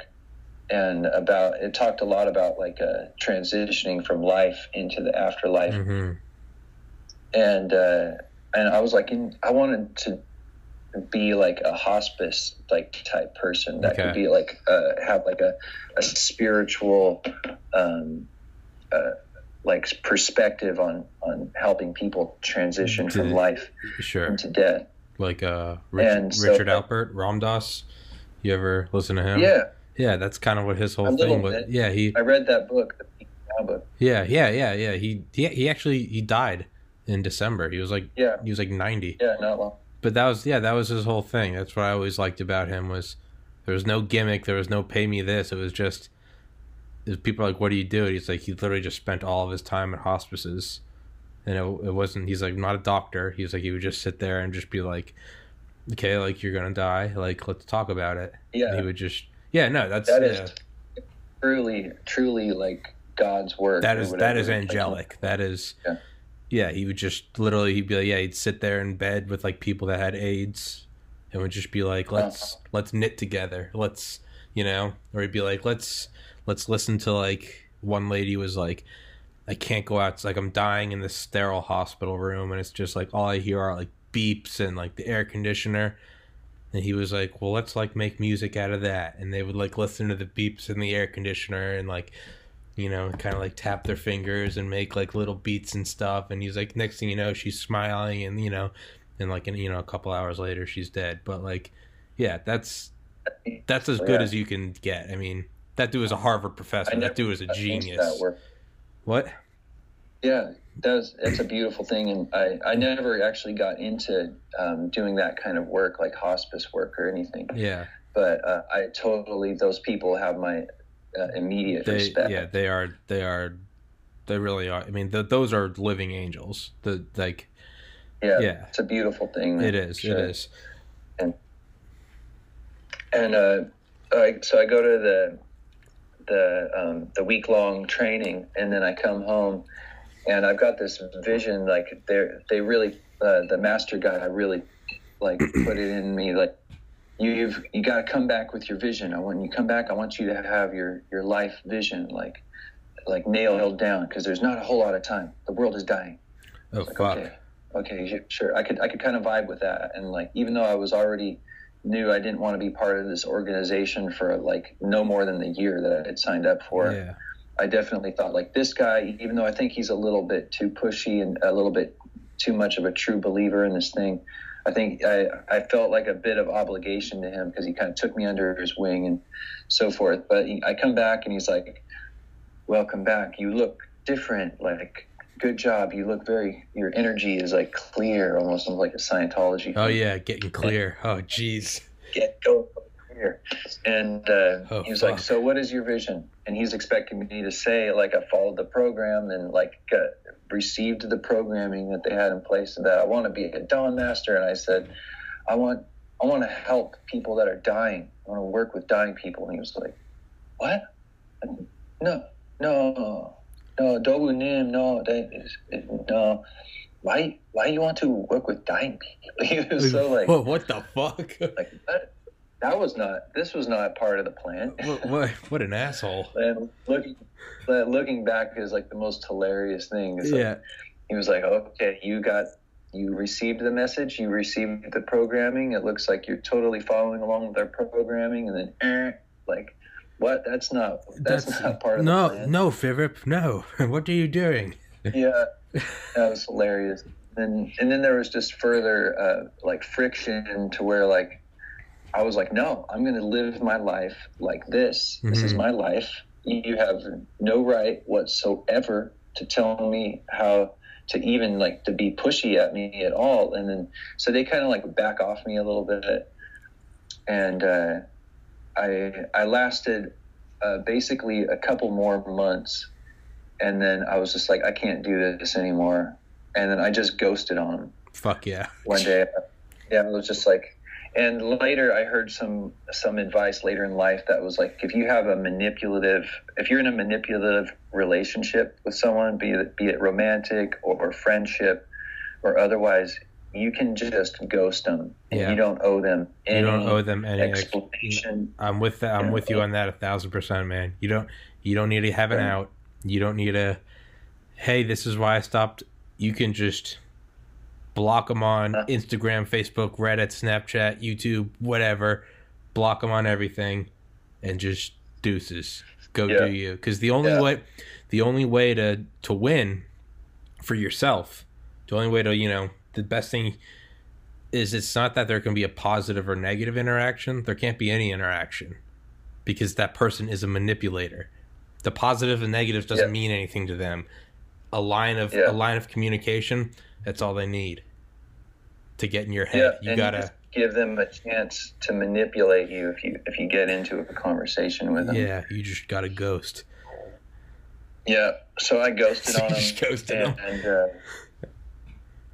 and about it talked a lot about like uh, transitioning from life into the afterlife, hmm and uh, and I was like, in, I wanted to be like a hospice like type person that Okay. could be like uh, have like a, a spiritual um, uh, like perspective on on helping people transition from life Sure. into death. Like uh, Richard, so- Richard Alpert, Ram Dass. You ever listen to him? Yeah, Yeah, that's kind of what his whole thing was. bit. Yeah, he. I read that book, the Be Here Now book. Yeah, yeah, yeah, yeah. He he he actually he died in December. He was like Yeah, he was like ninety. yeah, not long. But that was yeah, that was his whole thing. That's what I always liked about him was there was no gimmick, there was no pay me this. It was just people are like, What do you do? And he's like he literally just spent all of his time at hospices. And it, it wasn't he's like not a doctor. He's like he would just sit there and just be like, Okay, like you're gonna die, like let's talk about it. And Yeah, he would just yeah, no, that's that is truly, truly like God's work. That is that is angelic. That is Yeah. yeah, he would just literally he'd be like, yeah, he'd sit there in bed with like people that had AIDS and would just be like, uh-huh. let's let's knit together. Let's you know, or he'd be like, let's let's listen to like one lady was like I can't go out. It's like I'm dying in this sterile hospital room and it's just like all I hear are like beeps and like the air conditioner. And he was like, "Well, let's like make music out of that." And they would like listen to the beeps in the air conditioner and like you know, kind of like tap their fingers and make like little beats and stuff. And he's like, next thing you know, she's smiling, and you know, and like, in, you know, a couple hours later, she's dead. But like, yeah, that's that's as good Yeah. as you can get. I mean, that dude is a Harvard professor. That dude is a genius. What? Yeah, that's it's a beautiful thing, and I I never actually got into um, doing that kind of work, like hospice work or anything. Yeah, But uh, I totally those people have my uh, immediate they respect. yeah they are they are they really are. I mean, th- those are living angels. The like yeah, yeah. it's a beautiful thing. man, it is sure. it is. And uh, I, so I go to the the um, the week long training, and then I come home, and I've got this vision. Like they they really uh, the master guy really like (clears throat) put it in me like you've you got to come back with your vision. I want you come back. I want you to have your your life vision like like nailed down because there's not a whole lot of time. The world is dying. Oh Like, fuck. Okay, okay, sure. I could I could kind of vibe with that, and like even though I was already knew I didn't want to be part of this organization for like no more than the year that I had signed up for. Yeah. I definitely thought like this guy, even though I think he's a little bit too pushy and a little bit too much of a true believer in this thing. I think I, I felt like a bit of obligation to him because he kind of took me under his wing and so forth. But he, I come back and he's like, "Welcome back. You look different. Like, good job. You look very. Your energy is like clear, almost like a Scientology. Oh yeah, getting clear. Oh jeez. get go here. And uh, Oh, he was fuck. like, "So what is your vision?" And he's expecting me to say like I followed the program and like uh, received the programming that they had in place, that I want to be a Dahn master. And I said, "I want I want to help people that are dying. I want to work with dying people." And he was like, "What? No, no, no, Dobu Nim, no, that is, no." Why? Why you want to work with dying (laughs) people? He was so like, Whoa, what the fuck? (laughs) like that, that was not this was not part of the plan what, what what an asshole. (laughs) and looking looking back is like the most hilarious thing It's like, Yeah. he was like okay you got you received the message you received the programming it looks like you're totally following along with our programming and then eh, like what? That's not that's, not part of no, the plan. no, Philip, no. (laughs) what are you doing? (laughs) yeah that was hilarious. And and then there was just further uh, like friction to where like i was like no i'm gonna live my life like this. This is Mhm. my life. You have no right whatsoever to tell me how to even like to be pushy at me at all. And then so they kind of like back off me a little bit. And uh, i i lasted uh, basically a couple more months and then I was just like, I can't do this anymore. And then I just ghosted on him Fuck yeah. one day. Yeah, I was just like, and later I heard some some advice later in life that was like, if you have a manipulative, if you're in a manipulative relationship with someone, be it be it romantic or friendship or otherwise, you can just ghost them, and Yeah. you don't owe them any you don't owe them any ex- explanation. I'm with that. I'm with you on that a thousand percent, man. You don't you don't need to have an Right. out. You don't need a hey, this is why I stopped. You can just block them on. Instagram, Facebook, Reddit, Snapchat, YouTube, whatever. Block them on everything, and just deuces. Go Yeah. do you? Because the only Yeah. way, the only way to to win for yourself, the only way to you know the best thing is it's not that there can be a positive or negative interaction. There can't be any interaction because that person is a manipulator. The positive and negative doesn't Yeah. mean anything to them. A line of Yeah. a line of communication, that's all they need to get in your Yeah, head. you gotta just give them a chance to manipulate you if you if you get into a conversation with them. yeah, you just gotta ghost. Yeah, so I ghosted (laughs) on You him, ghosted and, him. and, uh,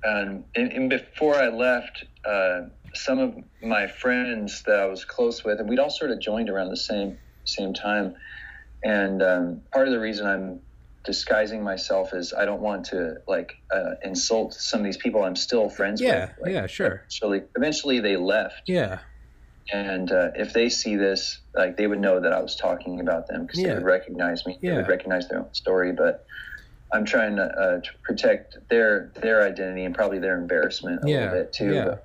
and, and, and before I left, uh, some of my friends that I was close with, and we'd all sort of joined around the same same time. And um, part of the reason I'm disguising myself is I don't want to like uh, insult some of these people I'm still friends Yeah, with. Like, yeah, sure. Eventually, eventually they left, Yeah. and uh, if they see this, like they would know that I was talking about them because Yeah. they would recognize me. Yeah. They would recognize their own story. But I'm trying to, uh, to protect their their identity and probably their embarrassment a Yeah, little bit too. yeah.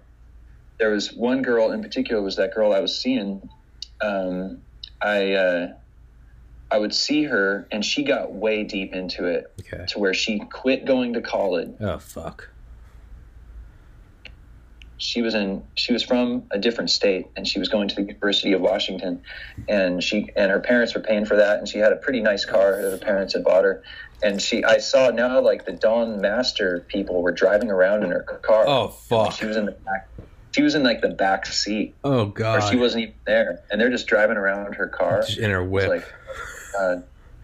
There was one girl in particular was that girl I was seeing. Um, I uh, I would see her, and she got way deep into it Okay. to where she quit going to college Oh fuck. she was in she was from a different state and she was going to the University of Washington and she and her parents were paying for that and she had a pretty nice car that her parents had bought her and she I saw now like the Dahn Master people were driving around in her car Oh fuck. she was in the back she was in like the back seat Oh god! or she wasn't even there and they're just driving around her car in her whip. like uh,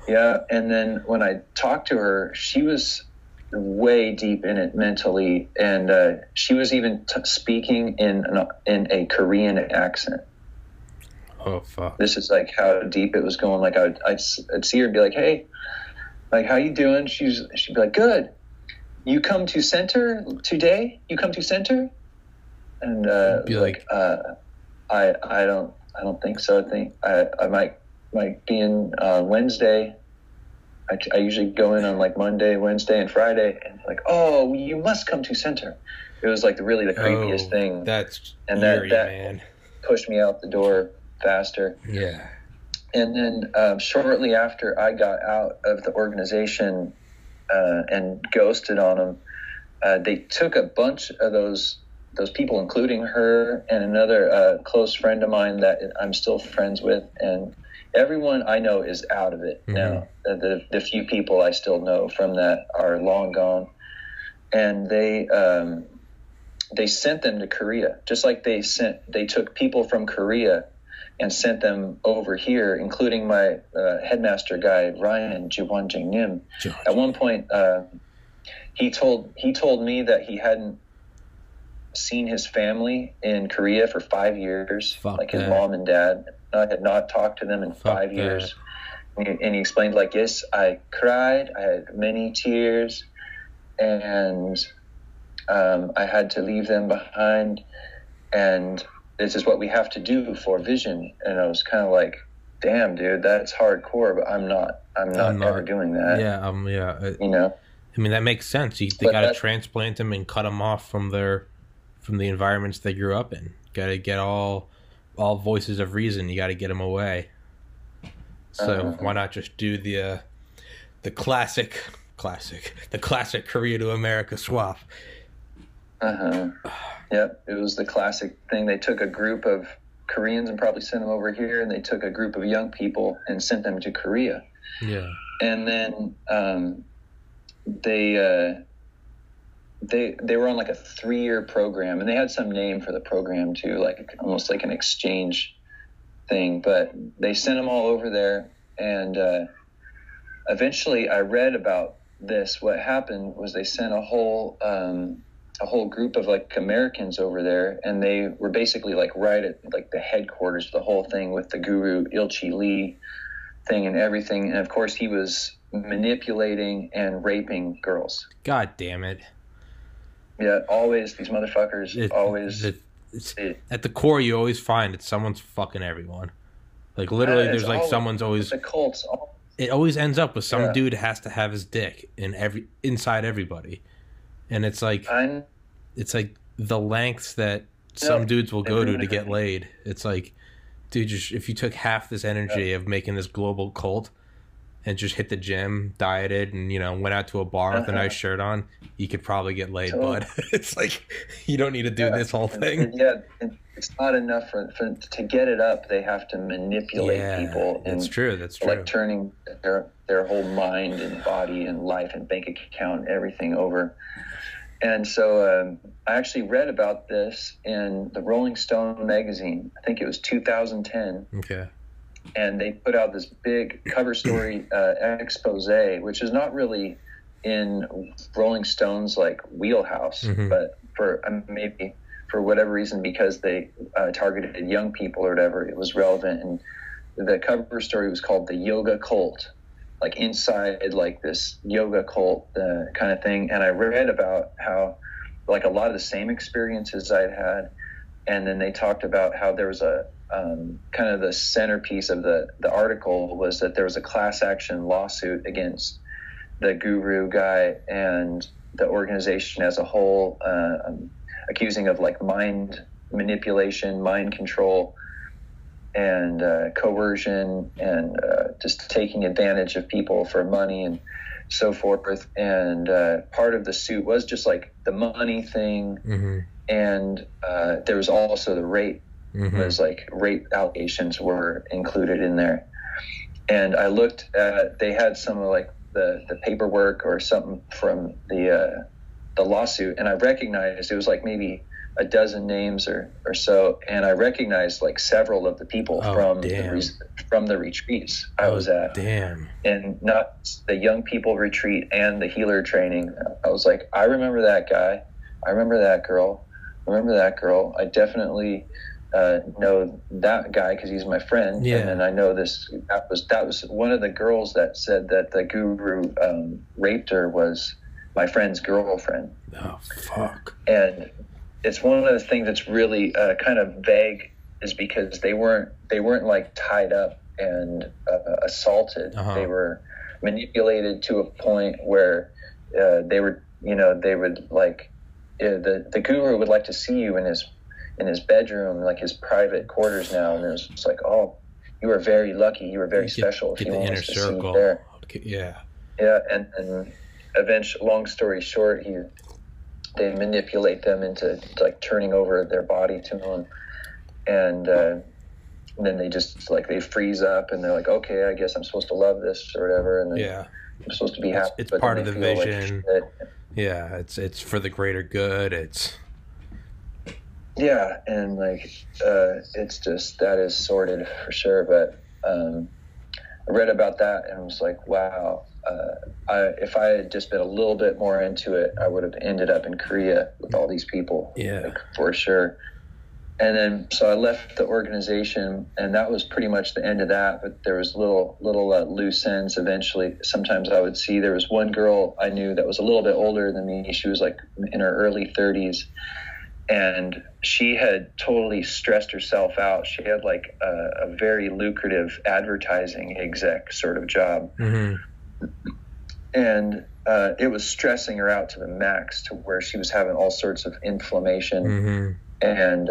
yeah and then when I talked to her she was way deep in it mentally and uh, she was even t- speaking in an, in a Korean accent oh fuck. this is like how deep it was going like I would, I'd, I'd see her and be like hey like how you doing? She's she'd be like good. You come to center today? You come to center? And uh, Be like, uh, I I don't I don't think so. I think I, I might might be in uh, Wednesday. I, I usually go in on like Monday Wednesday and Friday. And like oh you must come to center. It was like really the creepiest Oh, thing. That's And that- eerie, that- man. pushed me out the door faster. Yeah. And then um, shortly after I got out of the organization uh, and ghosted on them, uh, they took a bunch of those those people, including her and another uh, close friend of mine that I'm still friends with, and everyone I know is out of it Mhm. now. The, the the few people I still know from that are long gone, and they. Um, they sent them to Korea, just like they sent. They took people from Korea and sent them over here, including my uh, headmaster guy Ryan Jiwan Jing Nim. At one point, uh, he told he told me that he hadn't seen his family in Korea for five years, Fuck like his that. mom and dad. I had not talked to them in Fuck five that. years. And he, and he explained, like, yes, I cried, I had many tears, and um, I had to leave them behind, and this is what we have to do for vision. And I was kind of like, damn, dude, that's hardcore, but I'm not, I'm not, I'm not. ever doing that. Yeah, um, yeah. uh, You know? I mean, that makes sense. You, they got to transplant them and cut them off from their from the environments they grew up in. Got to get all all voices of reason. You got to get them away. So Uh-huh. why not just do the uh, the classic classic (laughs) the classic Korea to America swap? Uh huh. (sighs) Yep. It was the classic thing. They took a group of Koreans and probably sent them over here, and they took a group of young people and sent them to Korea. Yeah. And then um, they uh, they they were on like a three year program, and they had some name for the program too, like almost like an exchange thing. But they sent them all over there, and uh, eventually, I read about this. What happened was they sent a whole um, a whole group of like Americans over there, and they were basically like right at like the headquarters of the whole thing with the guru Ilchi Lee thing and everything. And of course, he was manipulating and raping girls. God damn it. Yeah, always these motherfuckers. It- always. it- it's- it- at the core, you always find it's someone's fucking everyone. Like literally, there's like always- someone's always. the cults. all- It always ends up with some Yeah. dude has to have his dick in every inside everybody, and it's like I it's like the lengths that some Yeah. dudes will go to to get laid. It's like, dude, just if you took half this energy of making this global cult and just hit the gym, dieted, and you know went out to a bar with a Uh-huh. nice shirt on, you could probably get laid. Totally. But (laughs) it's like you don't need to do Yeah. this whole thing. yeah, it's not enough for, for to get it up. They have to manipulate Yeah, people that's and true. That's true. like turning their their whole mind and body and life and bank account everything over. And so um, I actually read about this in the Rolling Stone magazine. I think it was 2010, okay. And they put out this big cover story uh, expose, which is not really in Rolling Stone's like wheelhouse, Mhm. but for um, maybe for whatever reason because they uh, targeted young people or whatever, it was relevant. And the cover story was called "The Yoga Cult," like inside like this yoga cult uh, kind of thing. And I read about how like a lot of the same experiences I'd had, and then they talked about how there was a um, kind of the centerpiece of the the article was that there was a class action lawsuit against the guru guy and the organization as a whole, uh, um, accusing of like mind manipulation, mind control, and uh, coercion, and uh, just taking advantage of people for money and so forth. And uh, part of the suit was just like the money thing, hmm and uh, there was also the rape hmm was like rape allegations were included in there. And I looked at they had some of like the, the paperwork or something from the uh, the lawsuit, and I recognized it was like maybe a dozen names or, or so, and I recognized like several of the people Oh, from the re- from the retreats I was at, Damn. and not the young people retreat and the healer training. I was like, I remember that guy, I remember that girl, I remember that girl. I definitely uh, know that guy because he's my friend. Yeah. And then I know this. That was that was one of the girls that said that the guru um, raped her was my friend's girlfriend. Oh fuck. And it's one of the things that's really uh, kind of vague, is because they weren't they weren't like tied up and uh, assaulted. Uh-huh. They were manipulated to a point where uh, they were you know they would like the the guru would like to see you in his in his bedroom like his private quarters now and it was just like oh you were very lucky you were very Get- special Get if the inner wants to see you circle. there Okay, yeah. yeah, and and eventually, long story short, he they manipulate them into like turning over their body to him, and, uh, and then they just like they freeze up and they're like, okay, I guess I'm supposed to love this or whatever, and then Yeah. I'm supposed to be happy. it's but part of the feel like vision. Yeah. It's it's for the greater good. It's yeah, and like uh, it's just that is sorted for sure. But um, I read about that and I was like, wow. Uh, I, if I had just been a little bit more into it, I would have ended up in Korea with all these people. Yeah. like, for sure. And then so I left the organization, and that was pretty much the end of that. But there was little little uh, loose ends. Eventually, sometimes I would see there was one girl I knew that was a little bit older than me. She was like in her early 30s, and she had totally stressed herself out. She had like a, a very lucrative advertising exec sort of job, hmm and uh, it was stressing her out to the max to where she was having all sorts of inflammation hmm and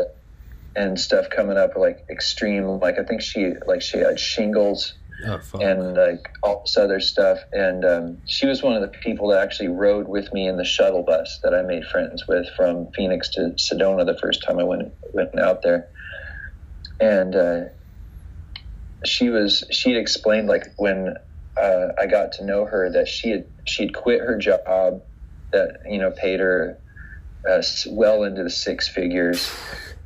and stuff coming up like extreme. Like i think she like she had shingles Oh and like all this other stuff. And um, she was one of the people that actually rode with me in the shuttle bus that i made friends with from phoenix to sedona the first time i went went out there. And uh, she was she had explained like when uh, i got to know her that she had she had quit her job that you know paid her uh, well into the six figures.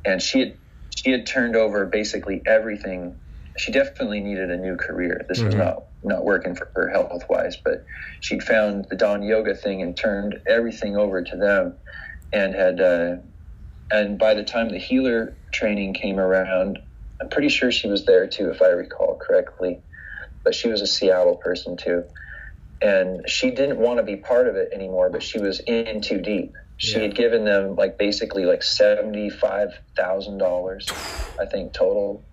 And she had she had turned over basically everything she definitely needed a new career this was Mhm. not not working for her health wise but she'd found the Dahn yoga thing and turned everything over to them and had uh, and by the time the healer training came around i'm pretty sure she was there too if i recall correctly but she was a seattle person too and she didn't want to be part of it anymore but she was in too deep she Yeah. had given them like basically like seventy five thousand dollars, I think total,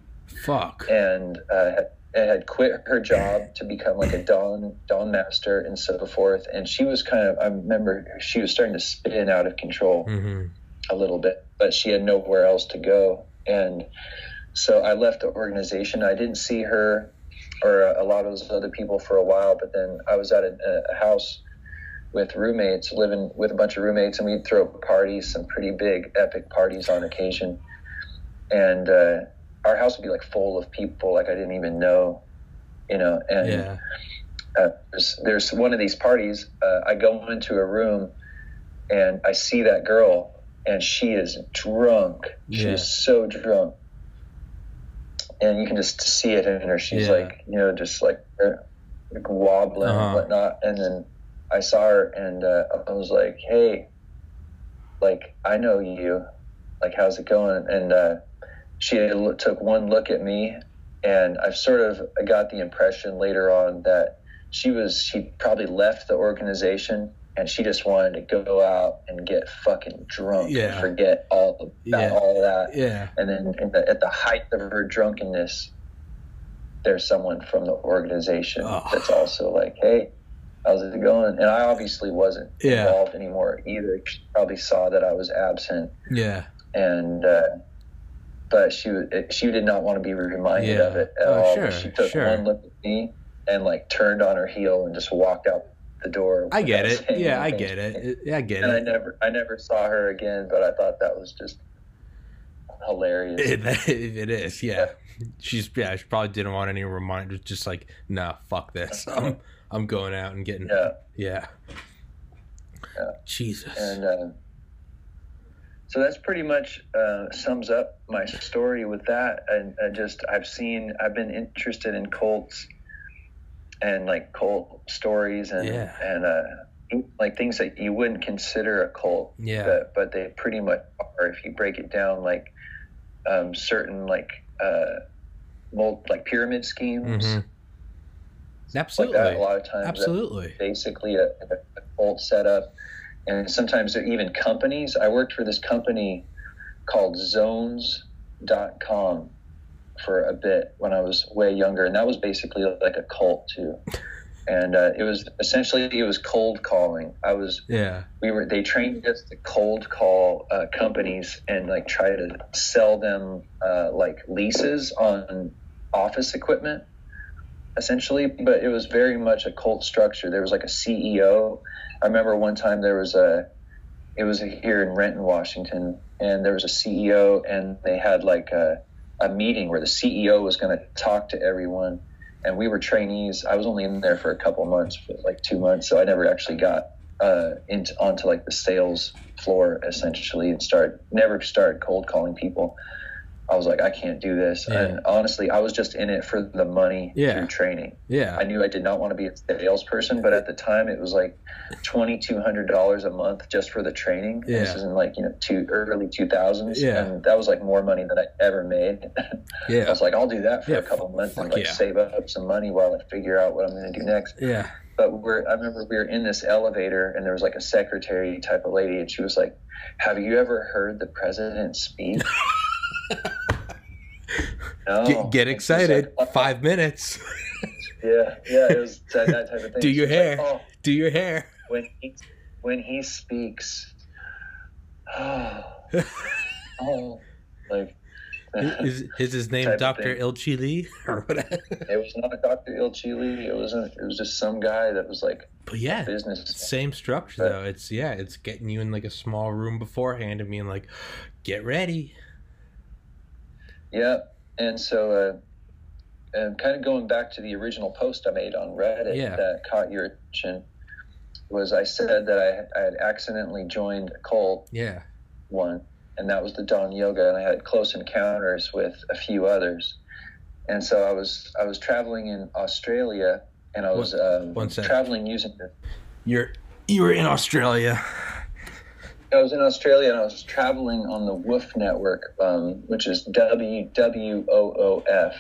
Fuck. and uh, had, had quit her job to become like a Dahn Dahn master and so forth. And she was kind of I remember she was starting to spin out of control hmm a little bit, but she had nowhere else to go. And so I left the organization. I didn't see her or a lot of those other people for a while, but then I was at a, a house with roommates, living with a bunch of roommates, and we'd throw parties, some pretty big, epic parties on occasion. And uh, our house would be like full of people, like I didn't even know, you know. And Yeah. uh, there's, there's one of these parties. Uh, I go into a room and I see that girl, and she is drunk. She Yeah. is so drunk, and you can just see it in her. She's Yeah. like, you know, just like, uh, like wobbling Uh-huh. and whatnot. And then I saw her, and uh, I was like, hey, like I know you. Like, how's it going? And uh, she took one look at me, and I've sort of got the impression later on that she was she probably left the organization and she just wanted to go out and get fucking drunk Yeah. and forget all about Yeah. all of that. Yeah. And then in the, at the height of her drunkenness, there's someone from the organization Oh. that's also like, "Hey, how's it going?" And I obviously wasn't Yeah. involved anymore either. She probably saw that I was absent Yeah. and uh, but she she did not want to be reminded Yeah. of it at Oh, all. sure, she took sure. one look at me and like turned on her heel and just walked out the door. I get it. Yeah, I get it. Yeah, I get it. And I never I never saw her again, but I thought that was just hilarious. (laughs) It, it is, yeah. She's yeah. She probably didn't want any reminders. Just like, nah, fuck this. (laughs) I'm I'm going out and getting yeah, yeah. Yeah. Jesus. and uh, so that's pretty much uh, sums up my story with that. And I just I've seen I've been interested in cults and like cult stories and Yeah. and uh, like things that you wouldn't consider a cult, yeah. but but they pretty much are if you break it down. Like um, certain like uh, mold, like pyramid schemes. Mhm. Like Absolutely. that, a lot of times, Absolutely. basically a, a cult setup. And sometimes they're even companies. I worked for this company called Zones.com for a bit when I was way younger, and that was basically like a cult too. And uh, it was essentially it was cold calling. I was Yeah. we were they trained us to cold call uh, companies and like try to sell them uh, like leases on office equipment essentially but it was very much a cult structure. There was like a ceo i remember one time there was a it was here in renton washington and there was a ceo and they had like a, a meeting where the ceo was going to talk to everyone and we were trainees. I was only in there for a couple months like two months so i never actually got uh, into onto like the sales floor essentially and start never start cold calling people. I was like, I can't do this. Yeah. And honestly, I was just in it for the money Yeah. through training. Yeah. I knew I did not want to be a salesperson, but at the time it was like twenty two hundred dollars a month just for the training. Yeah. This is in like you know two early two thousands, Yeah. and that was like more money than I ever made. (laughs) yeah. I was like, I'll do that for Yeah, a couple months and like save up some money while I figure out what I'm going to do next Yeah. but we're I remember we were in this elevator and there was like a secretary type of lady and she was like, "Have you ever heard the president speak?" (laughs) no. Get, oh, get excited. like, "Oh." Five minutes. (laughs) Yeah, yeah, it was that, that type of thing. Do your was like, hair. "Oh, Do your hair. when he when he speaks, oh, (sighs) oh, like Is, is his name Doctor thing. Ilchi Lee (laughs) or whatever? it was not Dr. Ilchi Lee. It wasn't. It was just some guy that was like But yeah, business. same structure But- though. It's yeah, it's getting you in like a small room beforehand and being like, get ready. Yeah, and so, uh, and kind of going back to the original post I made on Reddit Yeah. that caught your attention was I said that I, I had accidentally joined a cult Yeah. one, and that was the Dahn Yoga, and I had close encounters with a few others, and so I was I was traveling in Australia, and I was um, one traveling using the You're you were in Australia. I was in Australia and I was traveling on the Woof network, um, which is W W O O F,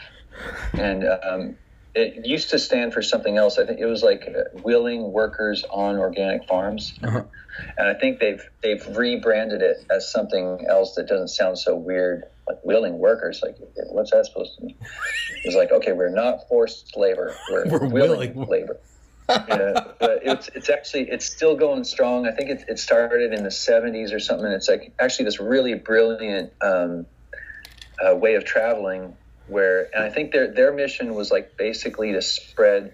and um, it used to stand for something else. I think it was like uh, willing workers on organic farms, Uh-huh. and I think they've they've rebranded it as something else that doesn't sound so weird. Like willing workers, like what's that supposed to mean? It's like okay, we're not forced labor, we're, (laughs) We're willing, willing. labor. Yeah, but it's it's actually it's still going strong. I think it, it started in the '70s or something. It's like actually this really brilliant um, uh, way of traveling where and I think their their mission was like basically to spread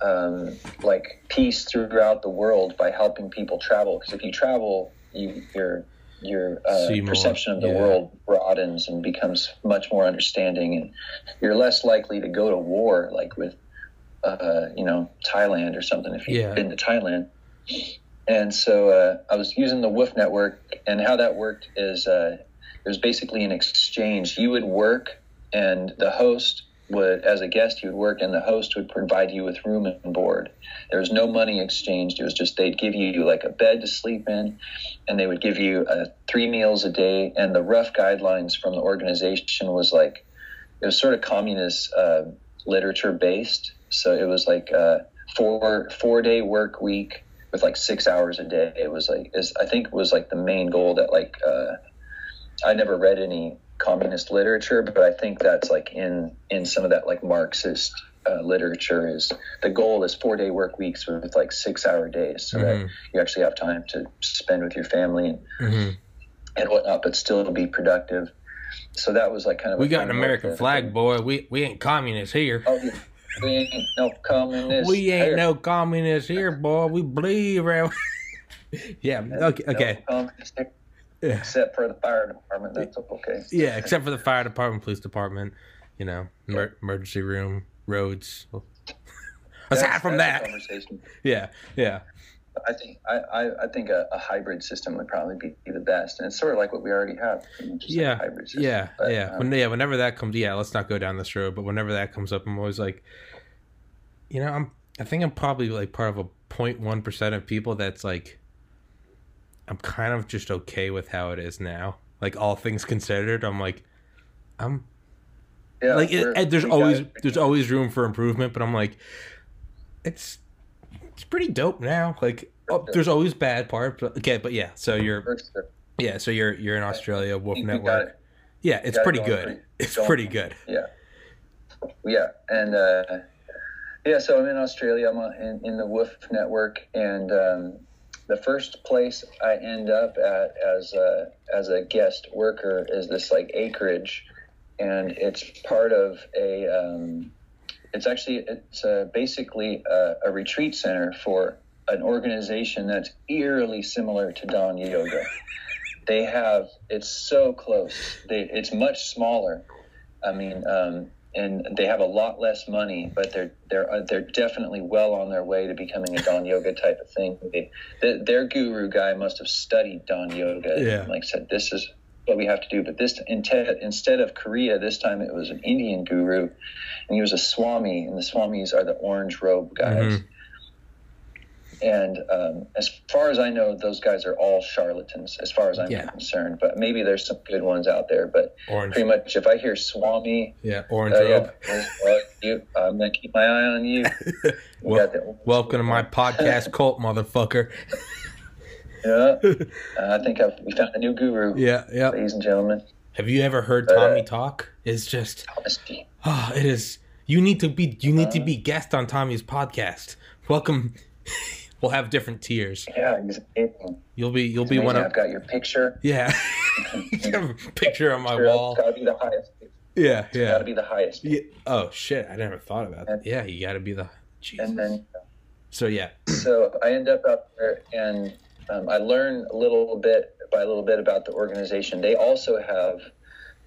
um, like peace throughout the world by helping people travel because if you travel you your your uh, perception of the yeah. world broadens and becomes much more understanding and you're less likely to go to war like with uh, you know Thailand or something if you've Yeah. been to Thailand and so uh, I was using the Woof network, and how that worked is uh, it was basically an exchange. You would work, and the host would, as a guest, you would work, and the host would provide you with room and board. There was no money exchanged. It was just they'd give you like a bed to sleep in, and they would give you uh, three meals a day. And the rough guidelines from the organization was like it was sort of communist uh, literature based. So it was like uh, four four day work week with like six hours a day. It was like is I think was like the main goal that like uh, I never read any communist literature, but I think that's like in in some of that like Marxist uh, literature is the goal is four day work weeks with like six hour days, so Mhm. that you actually have time to spend with your family and, hmm and whatnot, but still be productive. So that was like kind of We got an American flag, boy. We we ain't communists here. Oh, yeah. We ain't no communist. We ain't here. no communists here, boy. We around. (laughs) yeah. Okay. Okay. Yeah. except for the fire department. That's okay. Yeah. Except for the fire department, police department. You know, emer- emergency room, roads. Aside That's- from that, yeah, yeah, I think I, I, I think a, a hybrid system would probably be the best, and it's sort of like what we already have. you know, like a yeah, hybrid system. yeah, But, yeah. um, When, yeah, whenever that comes, yeah, let's not go down this road. But whenever that comes up, I'm always like, you know, I'm. I think I'm probably like part of a 0.1 percent of people that's like, I'm kind of just okay with how it is now. Like all things considered, I'm like, I'm yeah, like it, there's always there's always room for improvement, but I'm like, it's it's pretty dope now. Like oh, there's always bad parts, but okay, but yeah. So you're yeah, so you're you're in Australia, Woof think we got Network. it. Yeah, it's got it pretty good. pretty- (laughs) It's pretty good. Yeah, yeah, and uh, yeah. So I'm in Australia. I'm in, in the Woof network, and um, the first place I end up at as a as a guest worker is this like acreage, and it's part of a. Um, it's actually it's uh basically a, a retreat center for an organization that's eerily similar to Dahn Yoga. They have it's so close. They, it's much smaller. I mean, um, and they have a lot less money, but they're they're uh, they're definitely well on their way to becoming a Dahn Yoga type of thing. They, the, their guru guy must have studied Dahn Yoga. Yeah. and, like said, this is what we have to do. But this instead instead of Korea, this time it was an Indian guru, and he was a Swami, and the Swamis are the orange robe guys. Mhm. And um, as far as I know, those guys are all charlatans, as far as I'm Yeah. concerned. But maybe there's some good ones out there. But Orange, pretty much, if I hear Swami, yeah, orange uh, robe. you, I'm gonna keep my eye on you. (laughs) You Well, welcome to my podcast (laughs) cult, motherfucker. Yeah, (laughs) uh, I think I've, we found a new guru, Yeah, yeah. ladies and gentlemen. Have you ever heard Uh, Tommy talk? It's just, Honesty. oh, it is. You need to be. You need to be guest on Tommy's podcast. Welcome. (laughs) we'll have different tiers. Yeah, he's amazing. You'll be. You'll It's be amazing. one of. I've got your picture. Yeah. (laughs) You have a picture on my Picture, wall. It's gotta be the highest. It's Yeah, yeah. gotta be the highest. yeah. Oh shit! I never thought about that. Yeah, you got to be the. Jesus. And then So yeah. so I end up out there and um, I learn a little bit by a little bit about the organization. They also have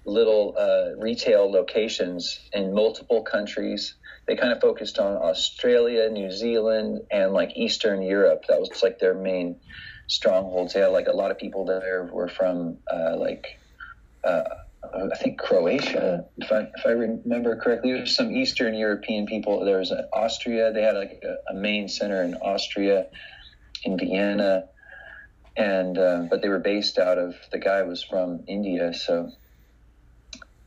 little uh, retail locations in multiple countries. They kind of focused on Australia, New Zealand, and like Eastern Europe. That was like their main strongholds. They had like a lot of people there were from uh, like. Uh, I think Croatia, if I if I remember correctly, there's some Eastern European people. There was uh, Austria. They had like a, a main center in Austria, in Vienna, and um, but they were based out of the guy was from India. So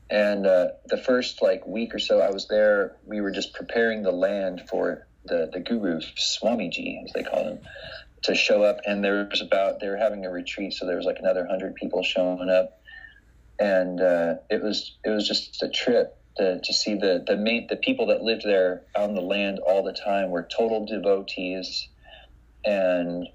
and uh, the first like week or so I was there, we were just preparing the land for the the guru Swamiji, as they call him, to show up. And there was about they were having a retreat, so there was like another hundred people showing up, and uh, it was it was just a trip to, to see the the main the people that lived there on the land all the time were total devotees, and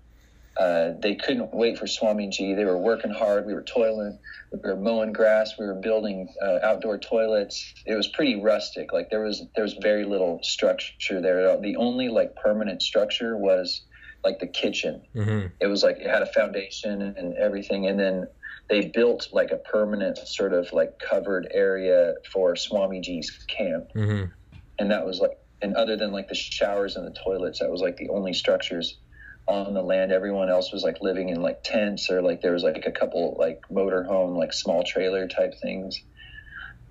uh, they couldn't wait for Swamiji. They were working hard. We were toiling. We were mowing grass. We were building uh, outdoor toilets. It was pretty rustic. Like there was there was very little structure there. The only like permanent structure was like the kitchen. Mm-hmm. It was like it had a foundation and everything, and then they built like a permanent sort of like covered area for Swamiji's camp, Mm-hmm. and that was like. And other than like the showers and the toilets, that was like the only structures on the land. Everyone else was like living in like tents or like there was like a couple like motor home like small trailer type things.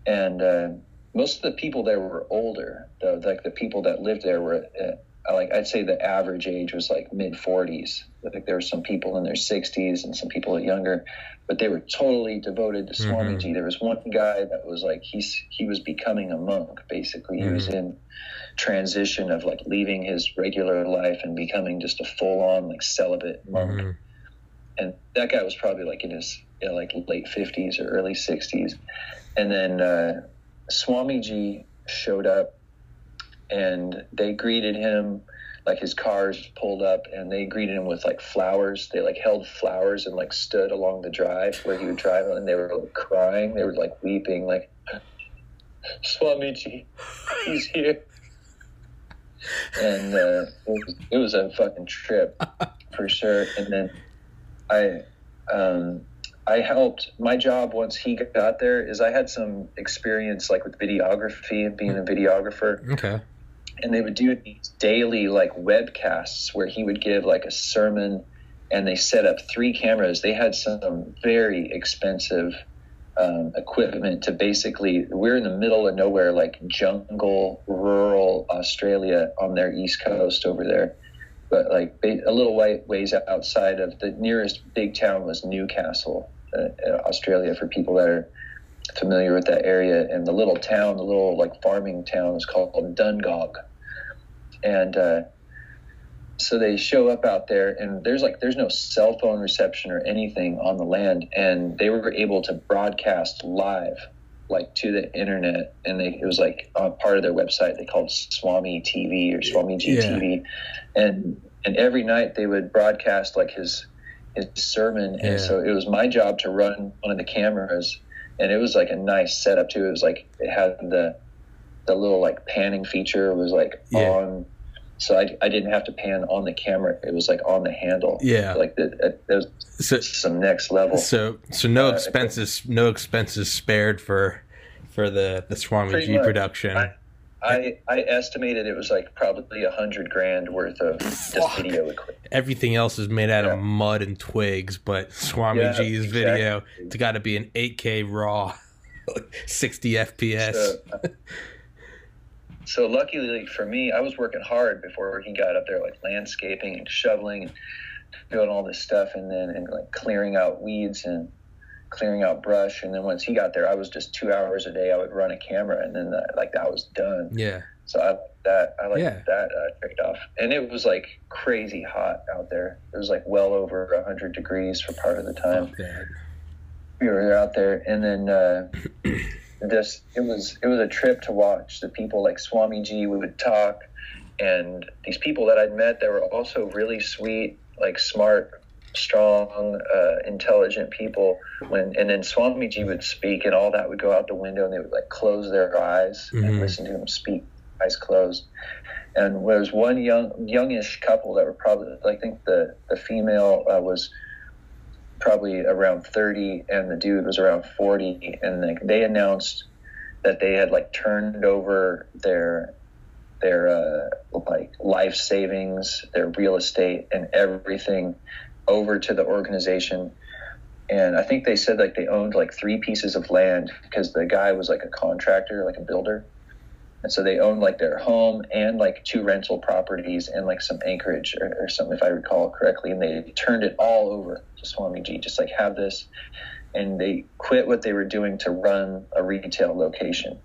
And uh, most of the people there were older. The, like the people that lived there were uh, like I'd say the average age was like mid 40s. I think there were some people in their 60s and some people younger, but they were totally devoted to Swamiji. Mhm. There was one guy that was like he's he was becoming a monk basically. He was Mhm. in transition of like leaving his regular life and becoming just a full on like celibate monk Mm-hmm. and that guy was probably like in his you know, like late 50s or early 60s and then uh, swamiji showed up and they greeted him like his cars pulled up and they greeted him with like flowers they like held flowers and like stood along the drive where he would drive and they were like crying they were like weeping like (laughs) swamiji he's here and uh, it, was, a fucking trip for sure. And then I, um, I helped. My job once he got there is I had some experience like with videography and being a videographer, Okay. And they would do these daily like webcasts where he would give like a sermon, and they set up three cameras. They had some very expensive um, equipment to basically we're in the middle of nowhere like jungle rural australia on their east coast over there but like a little way, ways outside of the nearest big town was newcastle uh, australia for people that are familiar with that area and the little town the little like farming town is called dungog. And uh, so they show up out there and there's like there's no cell phone reception or anything on the land and they were able to broadcast live like to the internet and they it was like on part of their website they called swami tv or swami Yeah. gtv and and every night they would broadcast like his his sermon and so it was my job to run one of the cameras and it was like a nice setup too it was like it had the the little like panning feature It was like Yeah. on so I, I didn't have to pan on the camera it was like on the handle Yeah. like the, it was So some next level so so no Uh, expenses no expenses spared for for the the Swami G much. production. I, I I estimated it was like probably a hundred grand worth of just video equipment. Everything else is made out Yeah. of mud and twigs, but Swami Yeah, G's exactly. video it's got to be an 8K raw, (laughs) 60 FPS. So, uh, so luckily for me, I was working hard before he got up there, like landscaping and shoveling and doing all this stuff, and then and like clearing out weeds and clearing out brush. And then once he got there, I was just two hours a day. I would run a camera, and then that, like that was done. yeah. So I that I like Yeah. that uh, trade off, and it was like crazy hot out there. It was like well over hundred degrees for part of the time that. we were out there, and then uh, (clears throat) this it was it was a trip to watch the people like Swami Swamiji we would talk, and these people that I'd met that were also really sweet, like smart, strong, uh, intelligent people. When and then Swamiji would speak, and all that would go out the window, and they would like close their eyes Mhm. and listen to him speak, eyes closed. And there was one young youngish couple that were probably I think the the female uh, was probably around 30 and the dude was around 40 and like they announced that they had like turned over their their uh, like life savings their real estate and everything over to the organization and i think they said like they owned like three pieces of land because the guy was like a contractor like a builder and so they owned like their home and like two rental properties and like some anchorage or, or something, if I recall correctly. And they turned it all over to Swamiji, just like have this. and they quit what they were doing to run a retail location.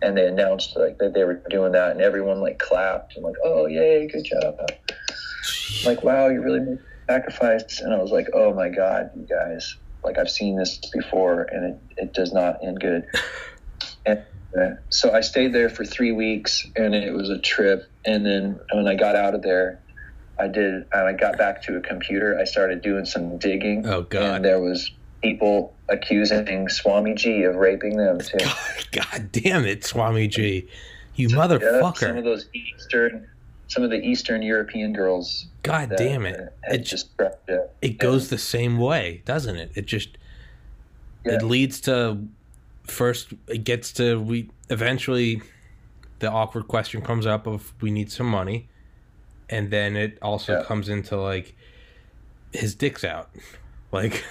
And they announced like that they were doing that, and everyone like clapped and like, "Oh, yay, good job!" Like, wow, you really sacrifice. And I was like, "Oh my god, you guys! Like, I've seen this before, and it, it does not end good." And uh, so I stayed there for three weeks, and it was a trip. And then when I got out of there, I did. I got back to a computer. I started doing some digging. Oh, God. And there was people accusing Swami G of raping them too. God, (laughs) God damn it, Swami G. You Yeah, some of those Eastern, some of the Eastern European girls. God damn it. It just it. it goes the same way, doesn't it? It just Yeah. it leads to first it gets to we eventually the awkward question comes up of we need some money and then it also Yeah. comes into like his dick's out. (laughs) Like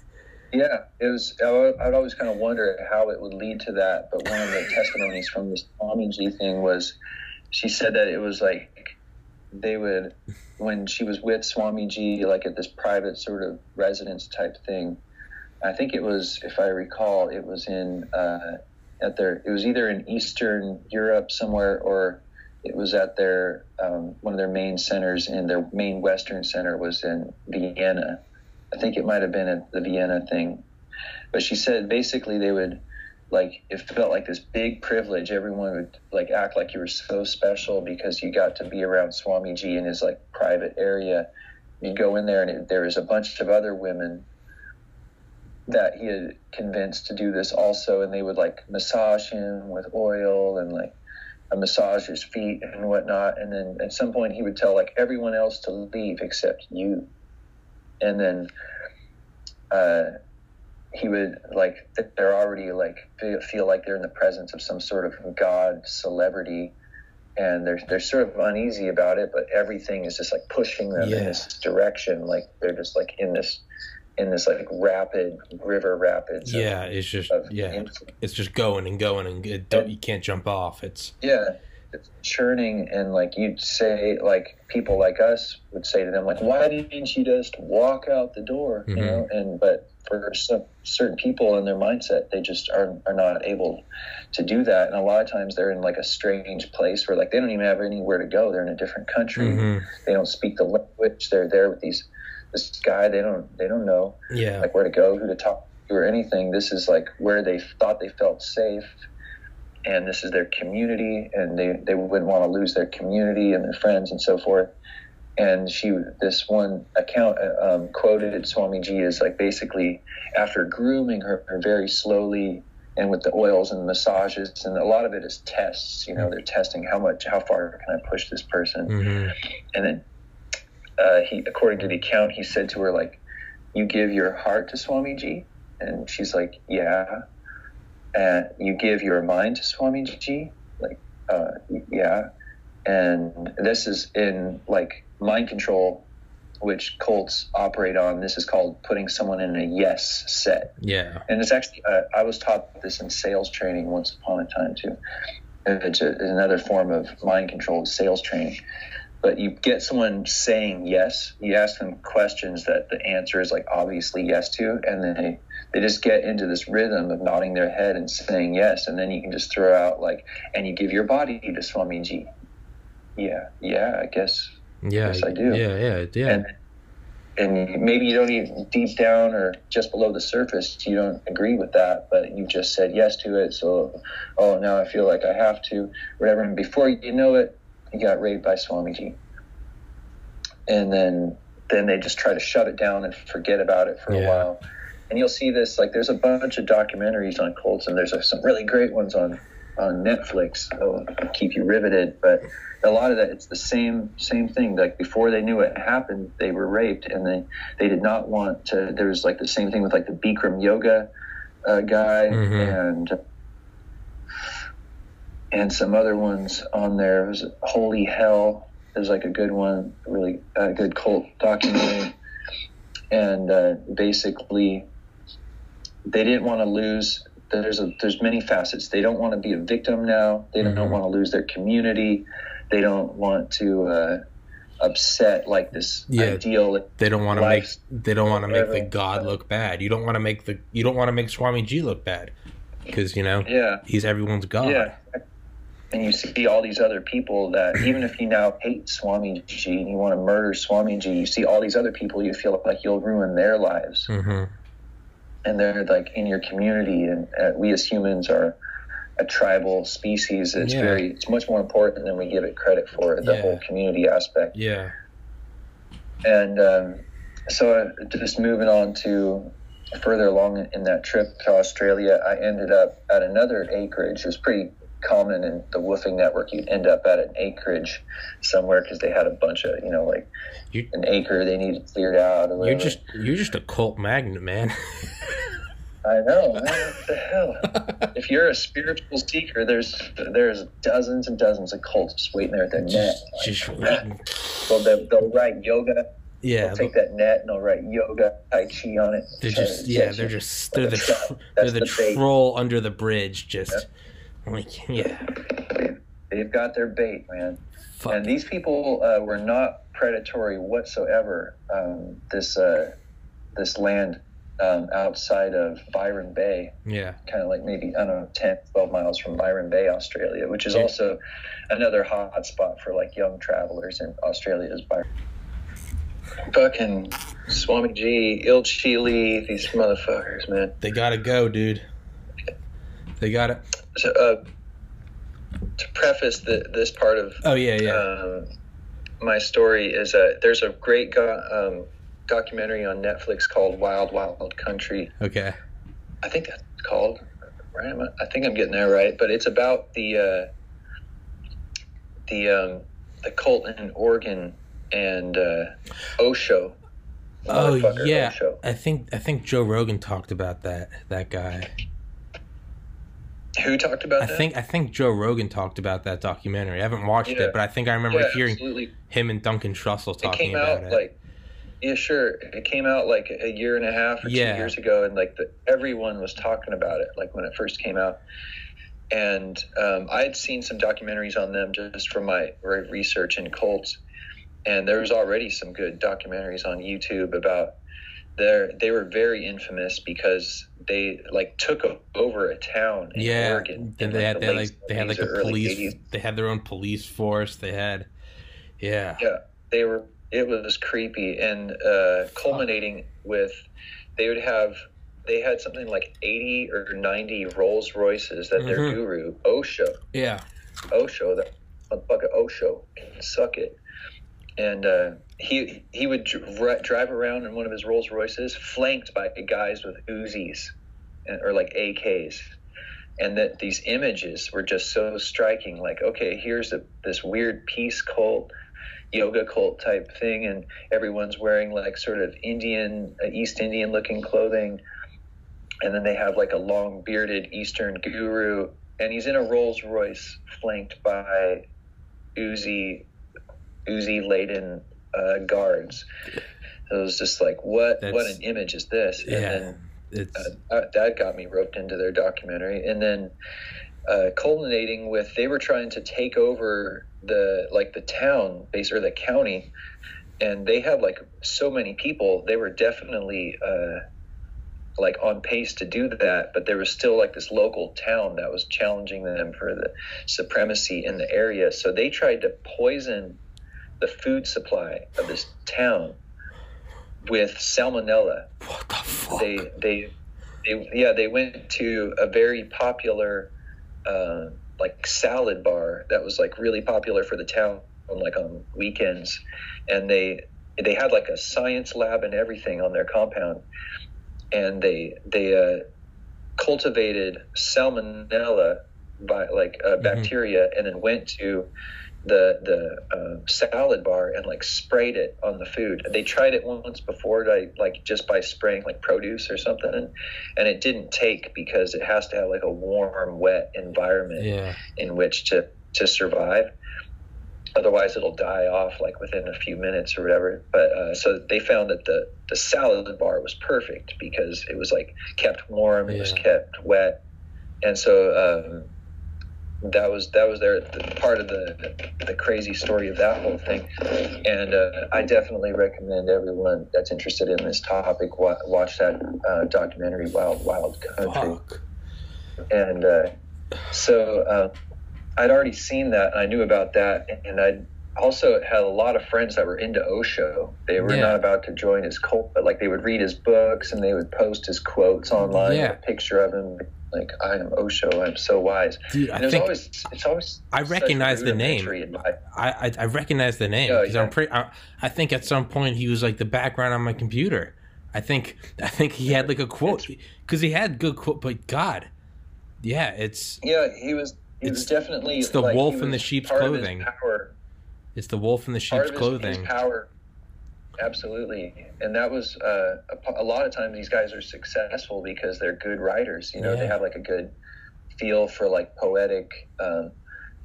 (laughs) Yeah, it was. I would, I would always kind of wonder how it would lead to that. But one of the testimonies from this Swami G thing was, she said that it was like they would, when she was with Swami G, like at this private sort of residence type thing. I think it was, if I recall, it was in uh, at their. It was either in Eastern Europe somewhere, or it was at their um, one of their main centers. And their main Western center was in Vienna. I think it might have been at the Vienna thing. But she said basically they would like it felt like this big privilege. Everyone would like act like you were so special because you got to be around Swami G in his like private area. You go in there and it, there was a bunch of other women that he had convinced to do this also, and they would like massage him with oil and like massage his feet and whatnot. And then at some point he would tell like everyone else to leave except you and then uh, he would like they're already like feel, like they're in the presence of some sort of god celebrity and they're they're sort of uneasy about it but everything is just like pushing them Yeah. in this direction like they're just like in this in this like rapid river rapids of- yeah, it's just of yeah, influence. it's just going and going and it you can't jump off. It's yeah it's churning and like you'd say like people like us would say to them like why didn't you just walk out the door Mhm. you know and but for some certain people in their mindset they just are, are not able to do that and a lot of times they're in like a strange place where like they don't even have anywhere to go they're in a different country Mhm. they don't speak the language they're there with these this guy they don't they don't know yeah. like where to go, who to talk to, or anything. This is like where they thought they felt safe, and this is their community, and they they wouldn't want to lose their community and their friends and so forth. And she, this one account uh, um, quoted Swami Ji as like basically after grooming her, her very slowly and with the oils and massages, and a lot of it is tests. You know, they're testing how much, how far can I push this person, hmm and then uh, he, according to the account, he said to her like, "You give your heart to Swami Ji," and she's like, "Yeah." And you give your mind to Swami Ji, like, uh, yeah. And this is in like mind control, which cults operate on. This is called putting someone in a yes set. Yeah. And it's actually, uh, I was taught this in sales training once upon a time too. It's, a, another form of mind control, sales training. But you get someone saying yes, you ask them questions that the answer is like obviously yes to, and then they, they just get into this rhythm of nodding their head and saying yes, and then you can just throw out like, and you give your body to Swamiji. Yeah, yeah, I guess Yeah. Yes, I do. Yeah, yeah, yeah. and and maybe you don't even deep down or just below the surface you don't agree with that but you just said yes to it so oh now i feel like i have to whatever and before you know it you got raped by swamiji and then then they just try to shut it down and forget about it for Yeah. a while and you'll see this like there's a bunch of documentaries on cults and there's some really great ones on on netflix that'll keep you riveted but a lot of that it's the same same thing. Like before they knew it happened they were raped and they they did not want to there was like the same thing with like the bikram yoga uh, guy Mhm. and and some other ones on there. It was holy hell is like a good one really uh, good cult documentary. And uh, basically they didn't want to lose there's a there's many facets they don't want to be a victim now they don't Mhm. want to lose their community they don't want to uh, upset like this Yeah. ideal They don't want to make they don't want to make the god look bad. You don't want to make the you don't want to make Swami G look bad because you know yeah he's everyone's god. yeah and you see all these other people that even if you now hate Swami G and you want to murder Swami G, you see all these other people you feel like you'll ruin their lives hmm and they're like in your community and uh, we as humans are a tribal species it's Yeah. very it's much more important than we give it credit for the Yeah. whole community aspect Yeah. and um, so uh, just moving on to further along in that trip to australia i ended up at another acreage it was pretty common in the woofing network you'd end up at an acreage somewhere because they had a bunch of you know like You- an acre they needed cleared out or You're just you're just a cult magnet, man. (laughs) I know, man. What the hell? if you're a spiritual seeker, there's there's dozens and dozens of cults just waiting there at their net. just, just waiting. Well, they'll, they'll write yoga. Yeah, They'll take that net and they'll write yoga, tai chi on it. they're just yeah, they're just they're the (laughs) they're the, the troll under the bridge. Just like (laughs) yeah, They've got their bait, man. fuck. And these people uh, were not predatory whatsoever. Um, this uh, this land um, outside of Byron Bay, yeah, kind of like maybe I don't know 10, 12 miles from Byron Bay, Australia, which is Yeah. also another hot spot for like young travelers in Australia is Byron. Fucking Swami G, Ilchi Lee, these motherfuckers, man. they gotta go, dude. They got it. So, uh, to preface the, this part of Oh yeah, yeah. um, my story is uh, there's a great go- um, documentary on Netflix called Wild Wild Country. okay. I think that's called right. I- I think I'm getting there right, but it's about the uh, the um, the cult in Oregon and uh, Osho. Oh yeah, Osho. I think I think Joe Rogan talked about that that guy. Who talked about I that? think I think Joe Rogan talked about that documentary. I haven't watched Yeah. it, but I think I remember yeah, hearing absolutely. him and Duncan Trussell It talking came about out it. like yeah, sure. It came out like a year and a half or Yeah. two years ago, and like the, everyone was talking about it, like when it first came out. And um, I had seen some documentaries on them just from my research in cults, and there was already some good documentaries on YouTube about their. They were very infamous because they like took over a town in yeah, Oregon. in, they like, had the they like they had like a police. 80s. They had their own police force. They had, yeah, Yeah, they were. It was creepy and uh, culminating with they would have they had something like eighty or ninety Rolls Royces that their Mhm. guru Osho yeah, Osho that motherfucker Osho can suck it, and uh, he he would dr- drive around in one of his Rolls Royces flanked by guys with Uzis or like AKs. And that these images were just so striking. Like, okay, here's a, this weird peace cult yoga cult type thing and everyone's wearing like sort of indian uh, east indian looking clothing and then they have like a long bearded eastern guru and he's in a rolls royce flanked by uzi uzi laden uh, guards. It was just like what what an image is this? And yeah. then uh, that- that got me roped into their documentary. And then uh, culminating with they were trying to take over the like the town base or the county and they had like so many people. They were definitely uh, like on pace to do that but there was still like this local town that was challenging them for the supremacy in the area. So they tried to poison the food supply of this town with salmonella. What the fuck? they they they yeah they went to a very popular uh, like salad bar that was like really popular for the town on like on weekends. And they they had like a science lab and everything on their compound. And they they uh, cultivated salmonella by like uh, bacteria and then went to the the uh, salad bar and like sprayed it on the food. They tried it once before, like like just by spraying like produce or something, and, and it didn't take because it has to have like a warm, wet environment yeah, in which to to survive. Otherwise, it'll die off like within a few minutes or whatever. But uh, so they found that the the salad bar was perfect because it was like kept warm, it was kept wet, and so um, that was that was their the, part of the the crazy story of that whole thing. And uh, I definitely recommend everyone that's interested in this topic wa- watch that uh, documentary, Wild Wild Country. Fuck. And uh, so uh, I'd already seen that, and I knew about that, and I also had a lot of friends that were into Osho. They were Yeah. not about to join his cult, but like they would read his books and they would post his quotes online, Yeah. a picture of him, like "I am Osho, I'm so wise." Dude, I think always it's always I recognize the name. I, I I recognize the name because yeah. I'm pretty. I, I think at some point he was like the background on my computer. I think I think he had like a quote because he had good quote. But God, yeah, it's Yeah, he was. He It's- was definitely. it's the like, wolf in the sheep's part clothing. Power, it's the wolf in the part sheep's of his, clothing. his power. Absolutely, and that was uh, a, a lot of times these guys are successful because they're good writers. You know, they have like a good feel for like poetic um,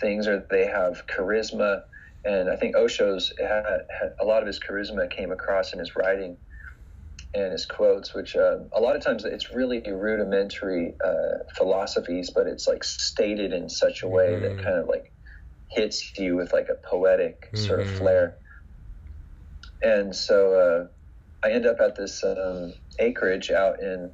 things, or they have charisma. And I think Osho's had, had a lot of his charisma came across in his writing and his quotes, which uh, a lot of times it's really rudimentary uh, philosophies, but it's like stated in such a way Mhm. that kind of like hits you with like a poetic sort of Mhm. flair. And so uh, I end up at this um, acreage out in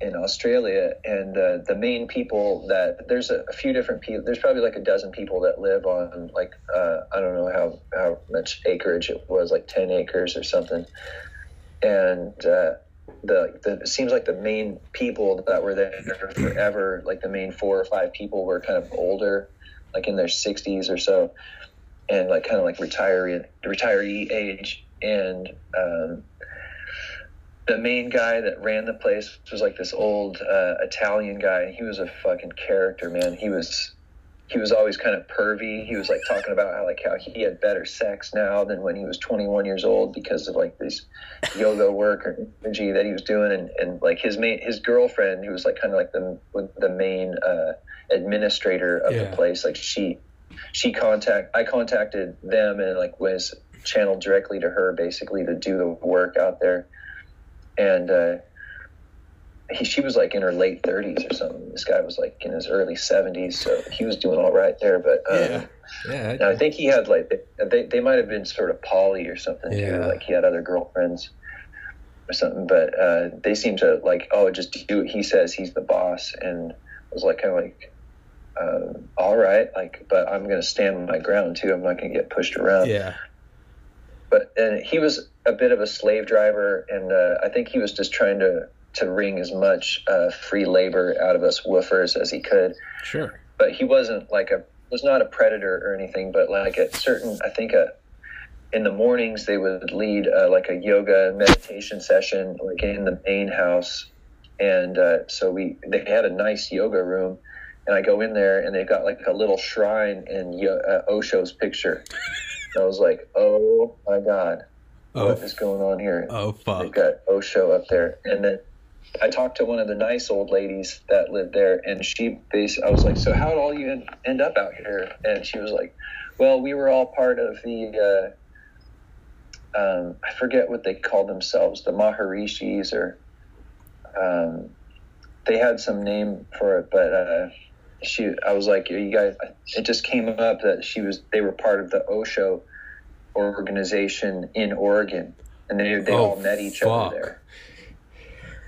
in Australia, and uh, the main people that there's a, a few different people. There's probably like a dozen people that live on like uh, I don't know how how much acreage it was, like ten acres or something. And uh, the the it seems like the main people that were there forever, like the main four or five people, were kind of older, like in their sixties or so, and like kind of like retiree retiree age, and um, the main guy that ran the place was like this old uh, Italian guy. He was a fucking character, man. He was he was always kind of pervy. He was like talking about how like how he had better sex now than when he was 21 years old because of like this yoga work or energy that he was doing, and, and like his main his girlfriend, who was like kind of like the the main uh, administrator of Yeah. the place, like she she contact I contacted them and like was channeled directly to her basically to do the work out there and uh, he, she was like in her late 30s or something. This guy was like in his early 70s, so he was doing all right there. But um, Yeah. yeah, and I think he had like they they might have been sort of poly or something Yeah. too. Like he had other girlfriends or something. But uh, they seem to like oh just do what he says. He's the boss, and I was like kind of like. Um, all right, like, but I'm gonna stand my ground too. I'm not gonna get pushed around yeah, but and he was a bit of a slave driver, and uh, I think he was just trying to to wring as much uh, free labor out of us woofers as he could. sure. But he wasn't like a was not a predator or anything. But like at certain, I think uh in the mornings they would lead uh, like a yoga meditation session like in the main house, and uh, so we they had a nice yoga room. And I go in there, and they've got like a little shrine in Yo- uh, Osho's picture. And I was like, "Oh my god, Oh, what is going on here? oh fuck. They've got Osho up there, and then I talked to one of the nice old ladies that lived there, and she basically, I was like, "So how did all you end- end up out here?" And she was like, "Well, we were all part of the." Uh, um, I forget what they called themselves, the Maharishis, or um, they had some name for it, but uh, she, I was like, "You guys," it just came up that she was, they were part of the Osho organization in Oregon, and they they Oh, all met each fuck. other there.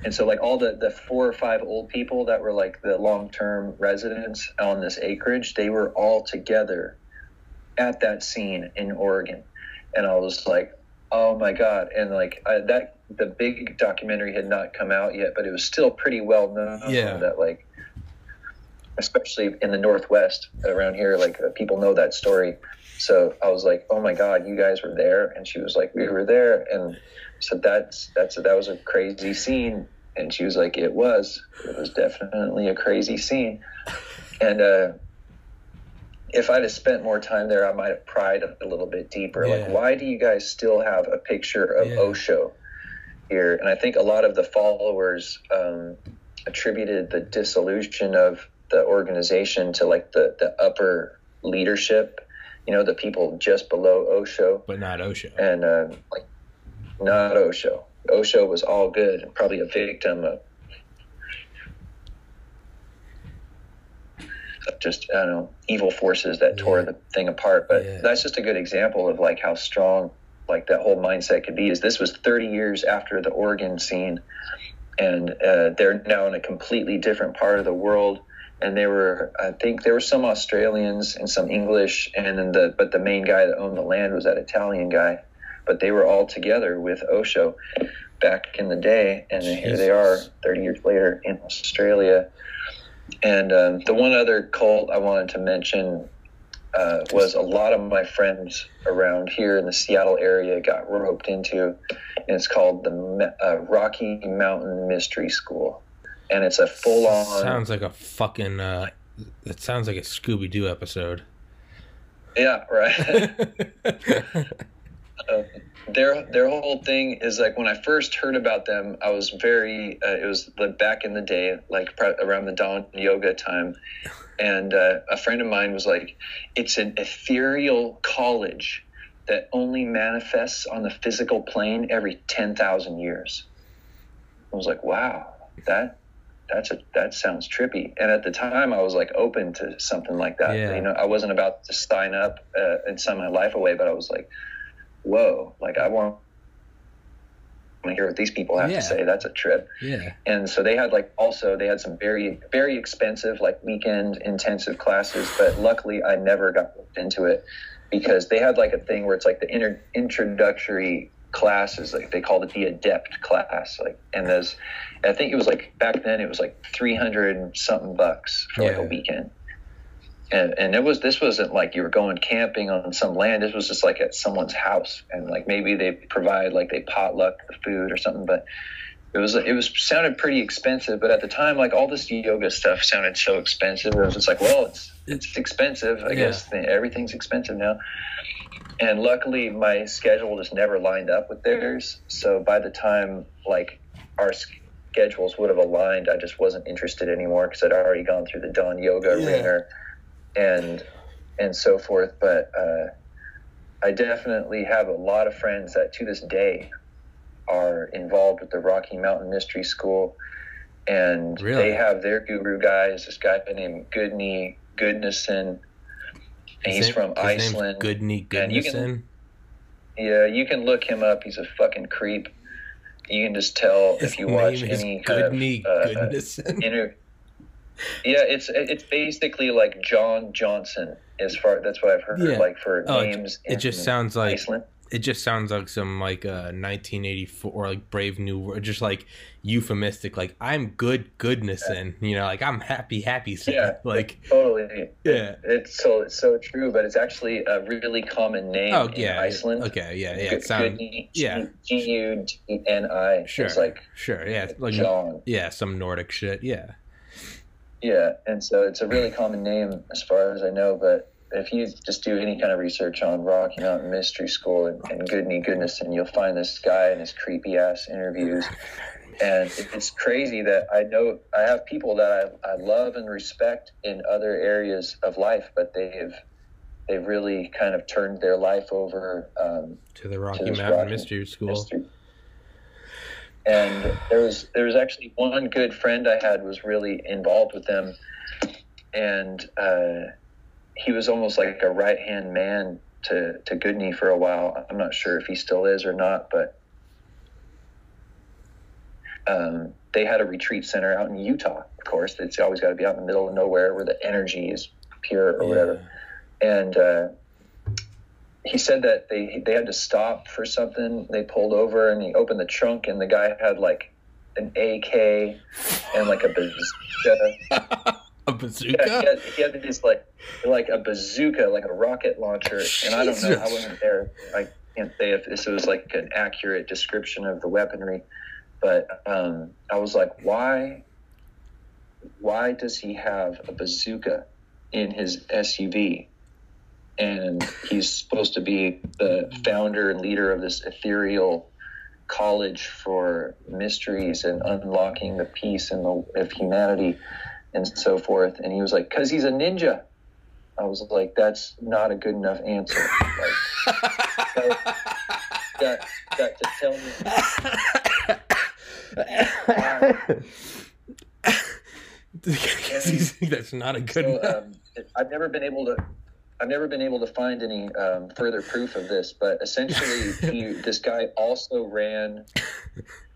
And so, like all the the four or five old people that were like the long term residents on this acreage, they were all together at that scene in Oregon, and I was like, oh my god! And like I, that, the big documentary had not come out yet, but it was still pretty well known Yeah. that like especially in the northwest around here like uh, people know that story so i was like oh my god you guys were there and she was like we were there and so that's that's that was a crazy scene and she was like it was it was definitely a crazy scene and uh if I'd have spent more time there, I might have pried a little bit deeper. Like, why do you guys still have a picture of Yeah. Osho here? And I think a lot of the followers um, attributed the dissolution of the organization to like the, the upper leadership, you know, the people just below Osho, But not Osho. and uh, like not Osho. Osho was all good and probably a victim of just I don't know evil forces that tore the thing apart. But Yeah. that's just a good example of like how strong like that whole mindset could be. Is this was 30 years after the Oregon scene, and uh, they're now in a completely different part of the world. And they were, I think, there were some Australians and some English, and then the but the main guy that owned the land was that Italian guy. But they were all together with Osho back in the day, and then here they are, 30 years later in Australia. And um, the one other cult I wanted to mention uh, was a lot of my friends around here in the Seattle area got roped into, and it's called the uh, Rocky Mountain Mystery School, and it's a full-on. Sounds like a fucking. Uh, it sounds like a Scooby Doo episode. yeah, right. Uh, (laughs) (laughs) their their whole thing is like when I first heard about them, I was very. Uh, it was like back in the day, like around the Dahn yoga time, and uh, a friend of mine was like, "It's an ethereal college that only manifests on the physical plane every ten thousand years." I was like, "Wow, that." That's a that sounds trippy, and at the time I was like open to something like that. Yeah. You know, I wasn't about to sign up uh, and sign my life away, but I was like, whoa, like I want to hear what these people have Yeah. to say. That's a trip. yeah. And so they had like also they had some very very expensive like weekend intensive classes, but luckily I never got into it because they had like a thing where it's like the inter- introductory classes like they called it the adept class like and there's I think it was like back then it was like 300 something bucks for like a weekend. And and it was this wasn't like you were going camping on some land this was just like at someone's house and like maybe they provide like they potluck the food or something but it was it was sounded pretty expensive but at the time like all this yoga stuff (laughs) sounded so expensive it was just like well it's it's expensive i Yeah. guess everything's expensive now and luckily my schedule just never lined up with theirs so by the time like our schedules would have aligned i just wasn't interested anymore because i'd already gone through the Dahn yoga Yeah. arena and and so forth but uh, i definitely have a lot of friends that to this day are involved with the rocky mountain mystery school and Really? they have their guru guys this guy named Gudni Gudnason and he's His from name- his iceland Gudni you yeah, you can look him up. He's a fucking creep. You can just tell (laughs) His if you watch any kind of Gudni uh, Gudnason. (laughs) inter- Yeah, it's it's basically like John Johnson. As far that's what I've heard. Yeah. Like for Oh, it- names, it just in sounds like Iceland. It just sounds like some like uh 1984 or like Brave New World, just like euphemistic. Like I'm good goodness Gudnason, you know, like I'm happy happy. Yeah. like Totally. yeah. It's so it's so true, but it's actually a really common name Oh in yeah. Iceland. Okay. Yeah. Yeah. It sounds yeah. G U D N I. sure. It's like sure. Yeah. Like John. yeah, some Nordic shit. Yeah. Yeah, and so it's a really common name as far as I know. But if you just do any kind of research on Rocky Mountain Mystery School and, and Gudni Gudnason, you'll find this guy and his creepy ass interviews. And it- it's crazy that I know I have people that I, I love and respect in other areas of life, but they've they've really kind of turned their life over um, To the Rocky this Mountain Rocky Mystery School. mystery. And there was there was actually one good friend I had was really involved with them, and uh, he was almost like a right hand man to to Gudni for a while. I'm not sure if he still is or not, but um, they had a retreat center out in Utah. Of course, it's always got to be out in the middle of nowhere where the energy is pure or whatever and uh, he said that they they had to stop for something. They pulled over and he opened the trunk, and the guy had like an AK and like a (laughs) bazooka. A Yeah, he, had, he had this like like a bazooka, like a rocket launcher. And I don't know, I wasn't there. I can't say if this was like an accurate description of the weaponry, but um, I was like, why? Why does he have a bazooka in his SUV? And he's supposed to be the founder and leader of this ethereal college for mysteries and unlocking the peace and the, of humanity and so forth. And he was like, "Cause he's a ninja." I was like, "That's not a good enough answer." Like, (laughs) got, got to tell me. (laughs) That's not a good. So, um, I've never been able to. I've never been able to find any um, further proof of this, but essentially, he, (laughs) this guy also ran.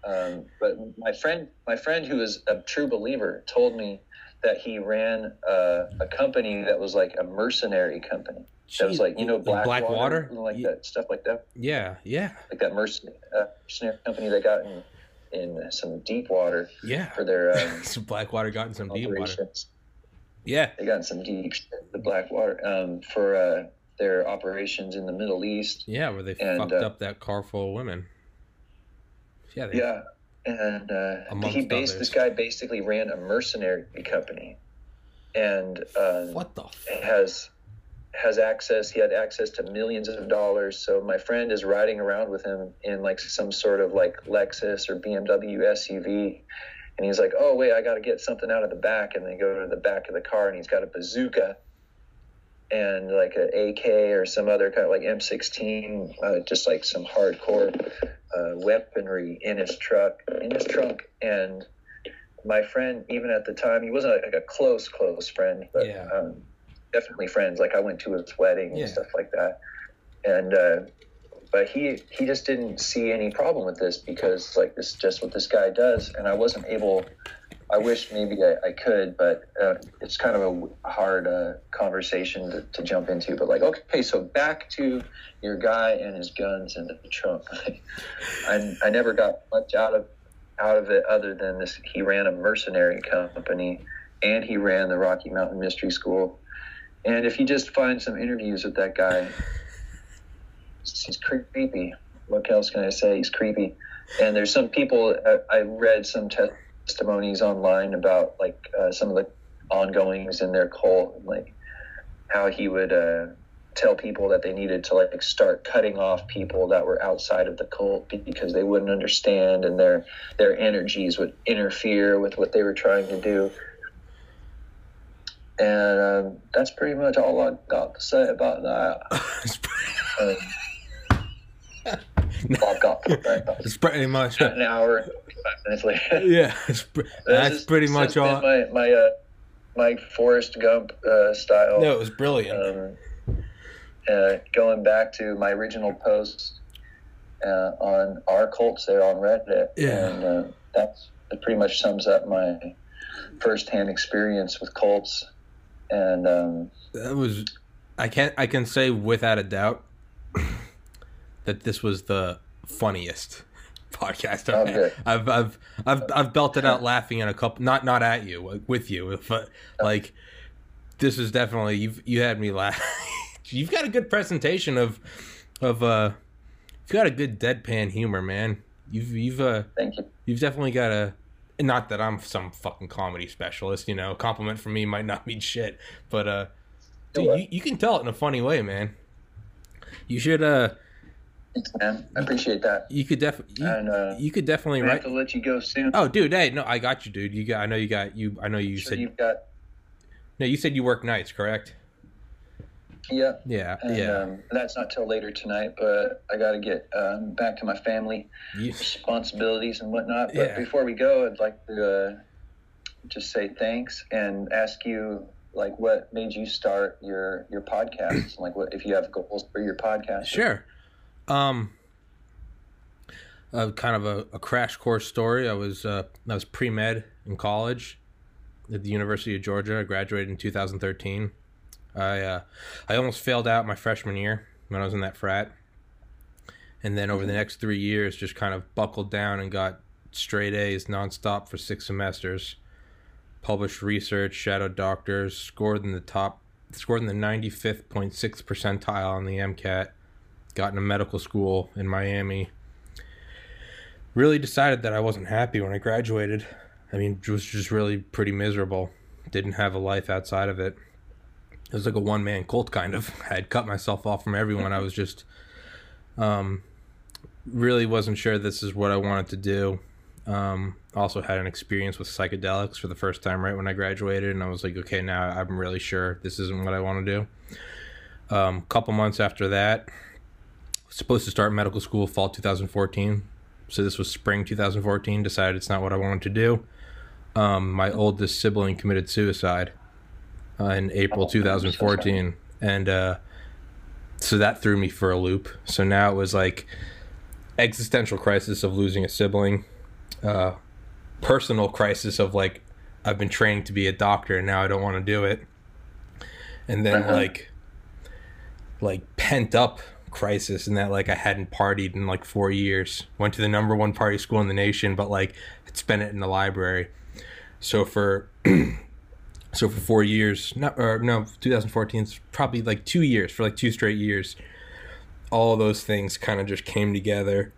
Um, but my friend, my friend who is a true believer, told me that he ran uh, a company that was like a mercenary company. That was like you know Black Blackwater, Blackwater? like Yeah. that stuff like that, yeah, yeah, like that mercenary, uh, mercenary company that got in in some deep water yeah. for their um, (laughs) Some Blackwater got in some deep water. Yeah, They got in some deep the Blackwater um, for uh, their operations in the Middle East. yeah, where they And, fucked uh, up that car full of women. Yeah, they, Yeah, and uh, he based others. this guy basically ran a mercenary company, and uh, What the? F- has has access. He had access to millions of dollars. So my friend is riding around with him in like some sort of like Lexus or BMW SUV, and he's like, "Oh wait, I got to get something out of the back." And they go to the back of the car, and he's got a bazooka and like an AK or some other kind of like M16, uh, just like some hardcore uh, weaponry in his truck, in his trunk. And my friend, even at the time, he wasn't like a close, close friend, but Yeah. um, definitely friends. Like I went to his wedding and stuff like that. And, uh, but he, he just didn't see any problem with this because like this is just what this guy does. And I wasn't able, I wish maybe I, I could, but uh, it's kind of a hard uh, conversation to, to jump into. But like, okay, so back to your guy and his guns and the trunk. (laughs) I, I never got much out of out of it other than this. He ran a mercenary company, and he ran the Rocky Mountain Mystery School. And if you just find some interviews with that guy, he's creepy. What else can I say? He's creepy. And there's some people. I, I read some testimonies online about like uh, some of the ongoings in their cult, like how he would uh, tell people that they needed to like start cutting off people that were outside of the cult because they wouldn't understand and their their energies would interfere with what they were trying to do. And um, that's pretty much all I got to say about that. (laughs) Um, (laughs) I've got right, it's pretty much. an hour five minutes later. (laughs) Yeah, it's, pre- (laughs) that's is- pretty much all. My my uh, my Forrest Gump uh, style. No, it was brilliant. Um, uh, going back to my original post uh, on our cults there on Reddit, Yeah. and uh, that's that pretty much sums up my firsthand experience with cults. And um, that was I can't I can say without a doubt that this was the funniest (laughs) podcast Oh, I've, had. I've I've I've I've belted out laughing in a couple not not at you with you (laughs) but like this is definitely you've you had me laugh (laughs) you've got a good presentation of of uh you've got a good deadpan humor man you've you've uh thank you. you've definitely got a not that I'm some fucking comedy specialist, you know. A compliment from me might not mean shit, but uh, dude, you, you can tell it in a funny way, man. You should uh, Thanks, man. I appreciate that. you could definitely you, And uh, you could definitely I have write. to let you go soon. Oh, dude, hey, no, I got you, dude. You got, I know you got you. I know you sure said you've got no. You said you work nights, correct? yeah. Yeah, And, yeah. um, that's not till later tonight, but I got to get um, back to my family You, responsibilities and whatnot. But Yeah. before we go, I'd like to uh, just say thanks and ask you, like, what made you start your your podcast? like, what if you have goals for your podcast? Sure. Um, uh, kind of a, a crash course story. I was uh, I was pre med in college at the University of Georgia. I graduated in 2013. I uh, I almost failed out my freshman year when I was in that frat, and then over the next three years, just kind of buckled down and got straight A's nonstop for six semesters. Published research, shadowed doctors, scored in the top, scored in the 95th point six percentile on the MCAT got into medical school in Miami. Really decided that I wasn't happy when I graduated. I mean, it was just really pretty miserable. Didn't have a life outside of it. It was like a one man cult, kind of. (laughs) I had cut myself off from everyone. I was just, um, really wasn't sure this is what I wanted to do. Um, also had an experience with psychedelics for the first time right when I graduated, and I was like, okay, now I'm really sure this isn't what I want to do. Um, couple months after that, supposed to start medical school fall 2014 so this was spring 2014 decided it's not what i wanted to do. Um, my oldest sibling committed suicide uh, in April 2014, and uh, so that threw me for a loop. So now it was like existential crisis of losing a sibling, uh, personal crisis of like I've been training to be a doctor and now I don't want to do it, and then Uh-huh. like like pent up crisis and that like I hadn't partied in like four years. Went to the number one party school in the nation, but like had spent it in the library. So for (clears throat) so for four years, not or no, 2014 is probably like two years for like two straight years. All those things kind of just came together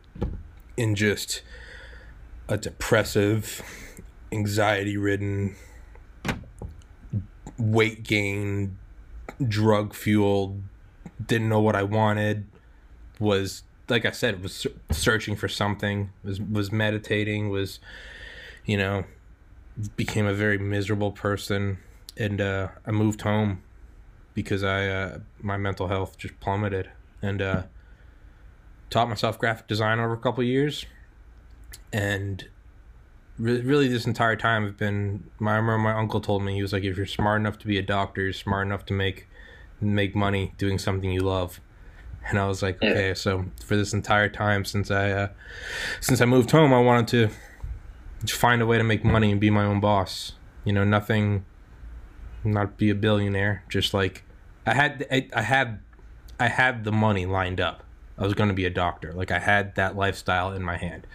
in just a depressive, anxiety ridden, weight gain, drug fueled, didn't know what I wanted, was like I said, was searching for something, was was meditating, was you know, became a very miserable person, and uh, I moved home because I uh, my mental health just plummeted, and uh, taught myself graphic design over a couple years, and re- really this entire time I've been. My, I remember my uncle told me he was like, if you're smart enough to be a doctor, you're smart enough to make make money doing something you love. And I was like, Yeah. okay, so for this entire time since I uh, since I moved home, I wanted to find a way to make money and be my own boss. You know, nothing, not be a billionaire. Just like I had, I, I had, I had the money lined up. I was going to be a doctor. Like I had that lifestyle in my hand.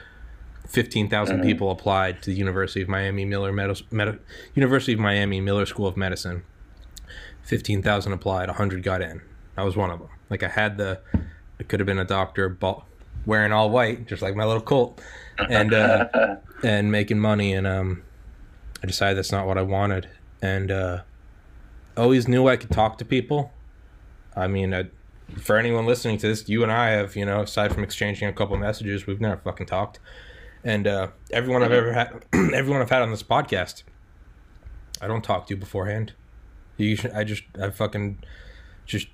Fifteen Mhm. people applied to the University of Miami Miller Med- Med- University of Miami Miller School of Medicine. Fifteen thousand applied. hundred got in. I was one of them. Like I had the, it could have been a doctor, but wearing all white, just like my little colt, and uh, (laughs) and making money. And um, I decided that's not what I wanted. And uh, always knew I could talk to people. I mean, I, for anyone listening to this, you and I have, you know, aside from exchanging a couple messages, we've never fucking talked. And uh, everyone I've ever had, (clears throat) everyone I've had on this podcast, I don't talk to beforehand. You, should, I just, I fucking, just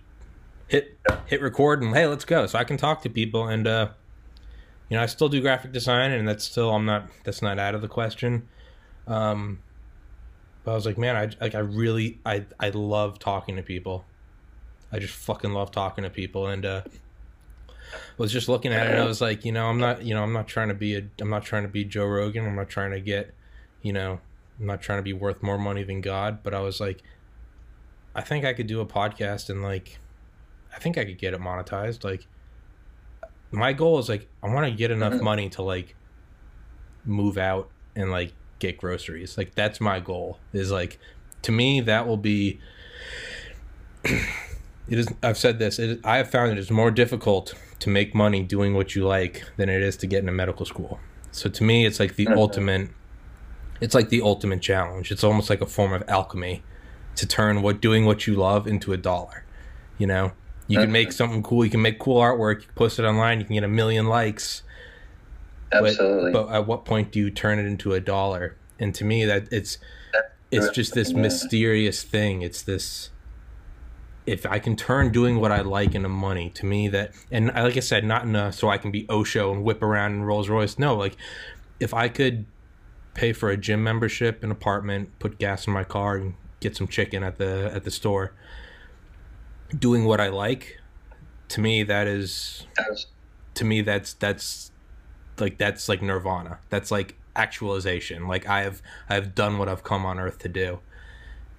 hit hit record and hey, let's go. So I can talk to people and uh, you know, I still do graphic design, and that's still I'm not that's not out of the question. Um, but I was like, man, I like I really I I love talking to people. I just fucking love talking to people, and uh, was just looking at it. I was like, you know, I'm not you know I'm not trying to be a I'm not trying to be Joe Rogan. I'm not trying to get, you know, I'm not trying to be worth more money than God. But I was like, I think I could do a podcast and like, I think I could get it monetized. Like, my goal is like I want to get enough Mhm. money to like move out and like get groceries. Like that's my goal. Is like to me that will be (clears throat) it is I've said this. It, I have found it is more difficult to make money doing what you like than it is to get into medical school. So to me it's like the ultimate it's like the ultimate challenge. It's almost like a form of alchemy to turn what doing what you love into a dollar. You know? You can uh, make something cool, you can make cool artwork, you can post it online, you can get a million likes. But- Absolutely. But at what point do you turn it into a dollar? And to me, that it's it's just this mysterious thing. It's this. If I can turn doing what I like into money, to me that, and I- like I said, not in a, so I can be Osho and whip around in Rolls Royce. No, like if I could pay for a gym membership, an apartment, put gas in my car, and get some chicken at the at the store, doing what I like, to me that is to me that's that's like that's like nirvana that's like actualization like i have i have done what i've come on earth to do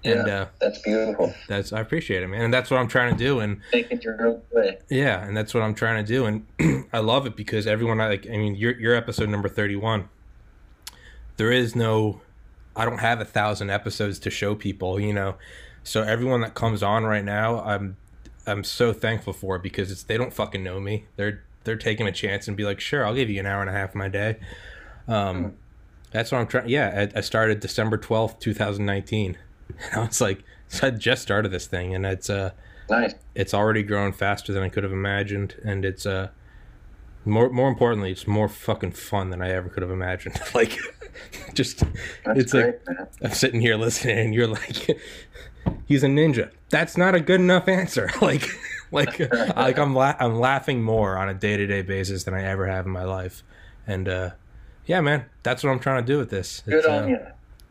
and Yeah. uh That's beautiful. that's i appreciate it man and that's what i'm trying to do and Take it your own way. yeah and that's what i'm trying to do and (clears throat) i love it because everyone i like i mean your, your episode number 31 there is no i don't have a thousand episodes to show people you know? So everyone that comes on right now i'm i'm so thankful for because it's they don't fucking know me. They're they're taking a chance and be like sure i'll give you an hour and a half of my day. Um that's what i'm trying yeah I, I started december 12th 2019 and (laughs) i was like so i just started this thing and it's uh Nice. it's already grown faster than I could have imagined, and it's uh more more importantly, it's more fucking fun than I ever could have imagined. (laughs) like, (laughs) just That's it's great, like man. I'm sitting here listening, and you're like, (laughs) he's a ninja. That's not a good enough answer. (laughs) like, like, like I'm la- I'm laughing more on a day to day basis than I ever have in my life, and uh yeah, man, that's what I'm trying to do with this. Good It's, on uh, you.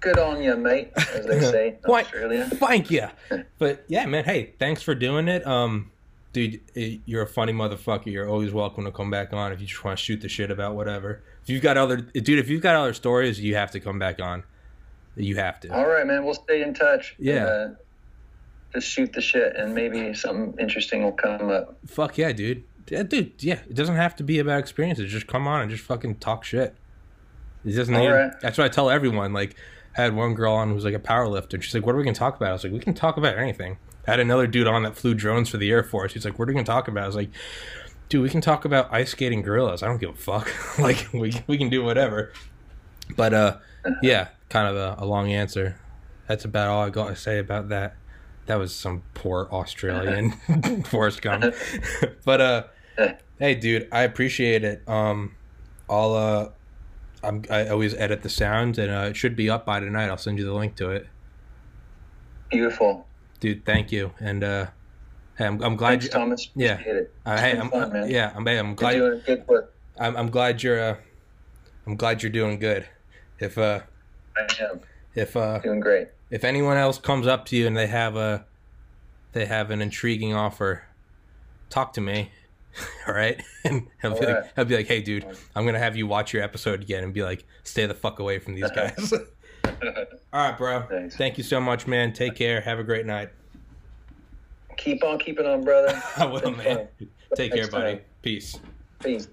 good on you, mate, as they say in Australia. Thank you. But yeah, man. Hey, thanks for doing it. Um, dude, eh, you're a funny motherfucker. You're always welcome to come back on if you just want to shoot the shit about whatever. If you've got other, dude, if you've got other stories, you have to come back on. You have to. All right, man. We'll stay in touch. Yeah. Uh, just shoot the shit, and maybe something interesting will come up. Fuck yeah, dude. Yeah, dude, yeah. It doesn't have to be about experiences. Just come on and just fucking talk shit. It doesn't. All even- right. That's what I tell everyone. Like, I had one girl on who was like a power lifter. She's like, "What are we gonna talk about?" I was like, "We can talk about anything." I had another dude on that flew drones for the Air Force. He's like, "What are we gonna talk about?" I was like, "Dude, we can talk about ice skating gorillas. I don't give a fuck. (laughs) like, we we can do whatever." But uh, yeah, kind of a, a long answer. That's about all I got to say about that. That was some poor Australian (laughs) (laughs) Forrest Gump. but uh, hey, dude, I appreciate it. Um, I'll uh, I'm, I always edit the sound, and uh, it should be up by tonight. I'll send you the link to it, Beautiful. dude. Thank you, and uh, hey, I'm, I'm glad. Thanks, You, Thomas. yeah. Appreciate it. uh, hey, I'm, fun, man. yeah, I'm, I'm You're glad. doing good work. I'm, I'm glad you're. Uh, I'm glad you're doing good. If uh, I am if uh, doing great. if anyone else comes up to you and they have a they have an intriguing offer talk to me (laughs) all right and I'll be, like, I'll be like hey dude i'm gonna have you watch your episode again and be like stay the fuck away from these (laughs) guys (laughs) all right bro Thanks. thank you so much man take care have a great night Keep on keeping on, brother. (laughs) i will man take care buddy time. peace Peace.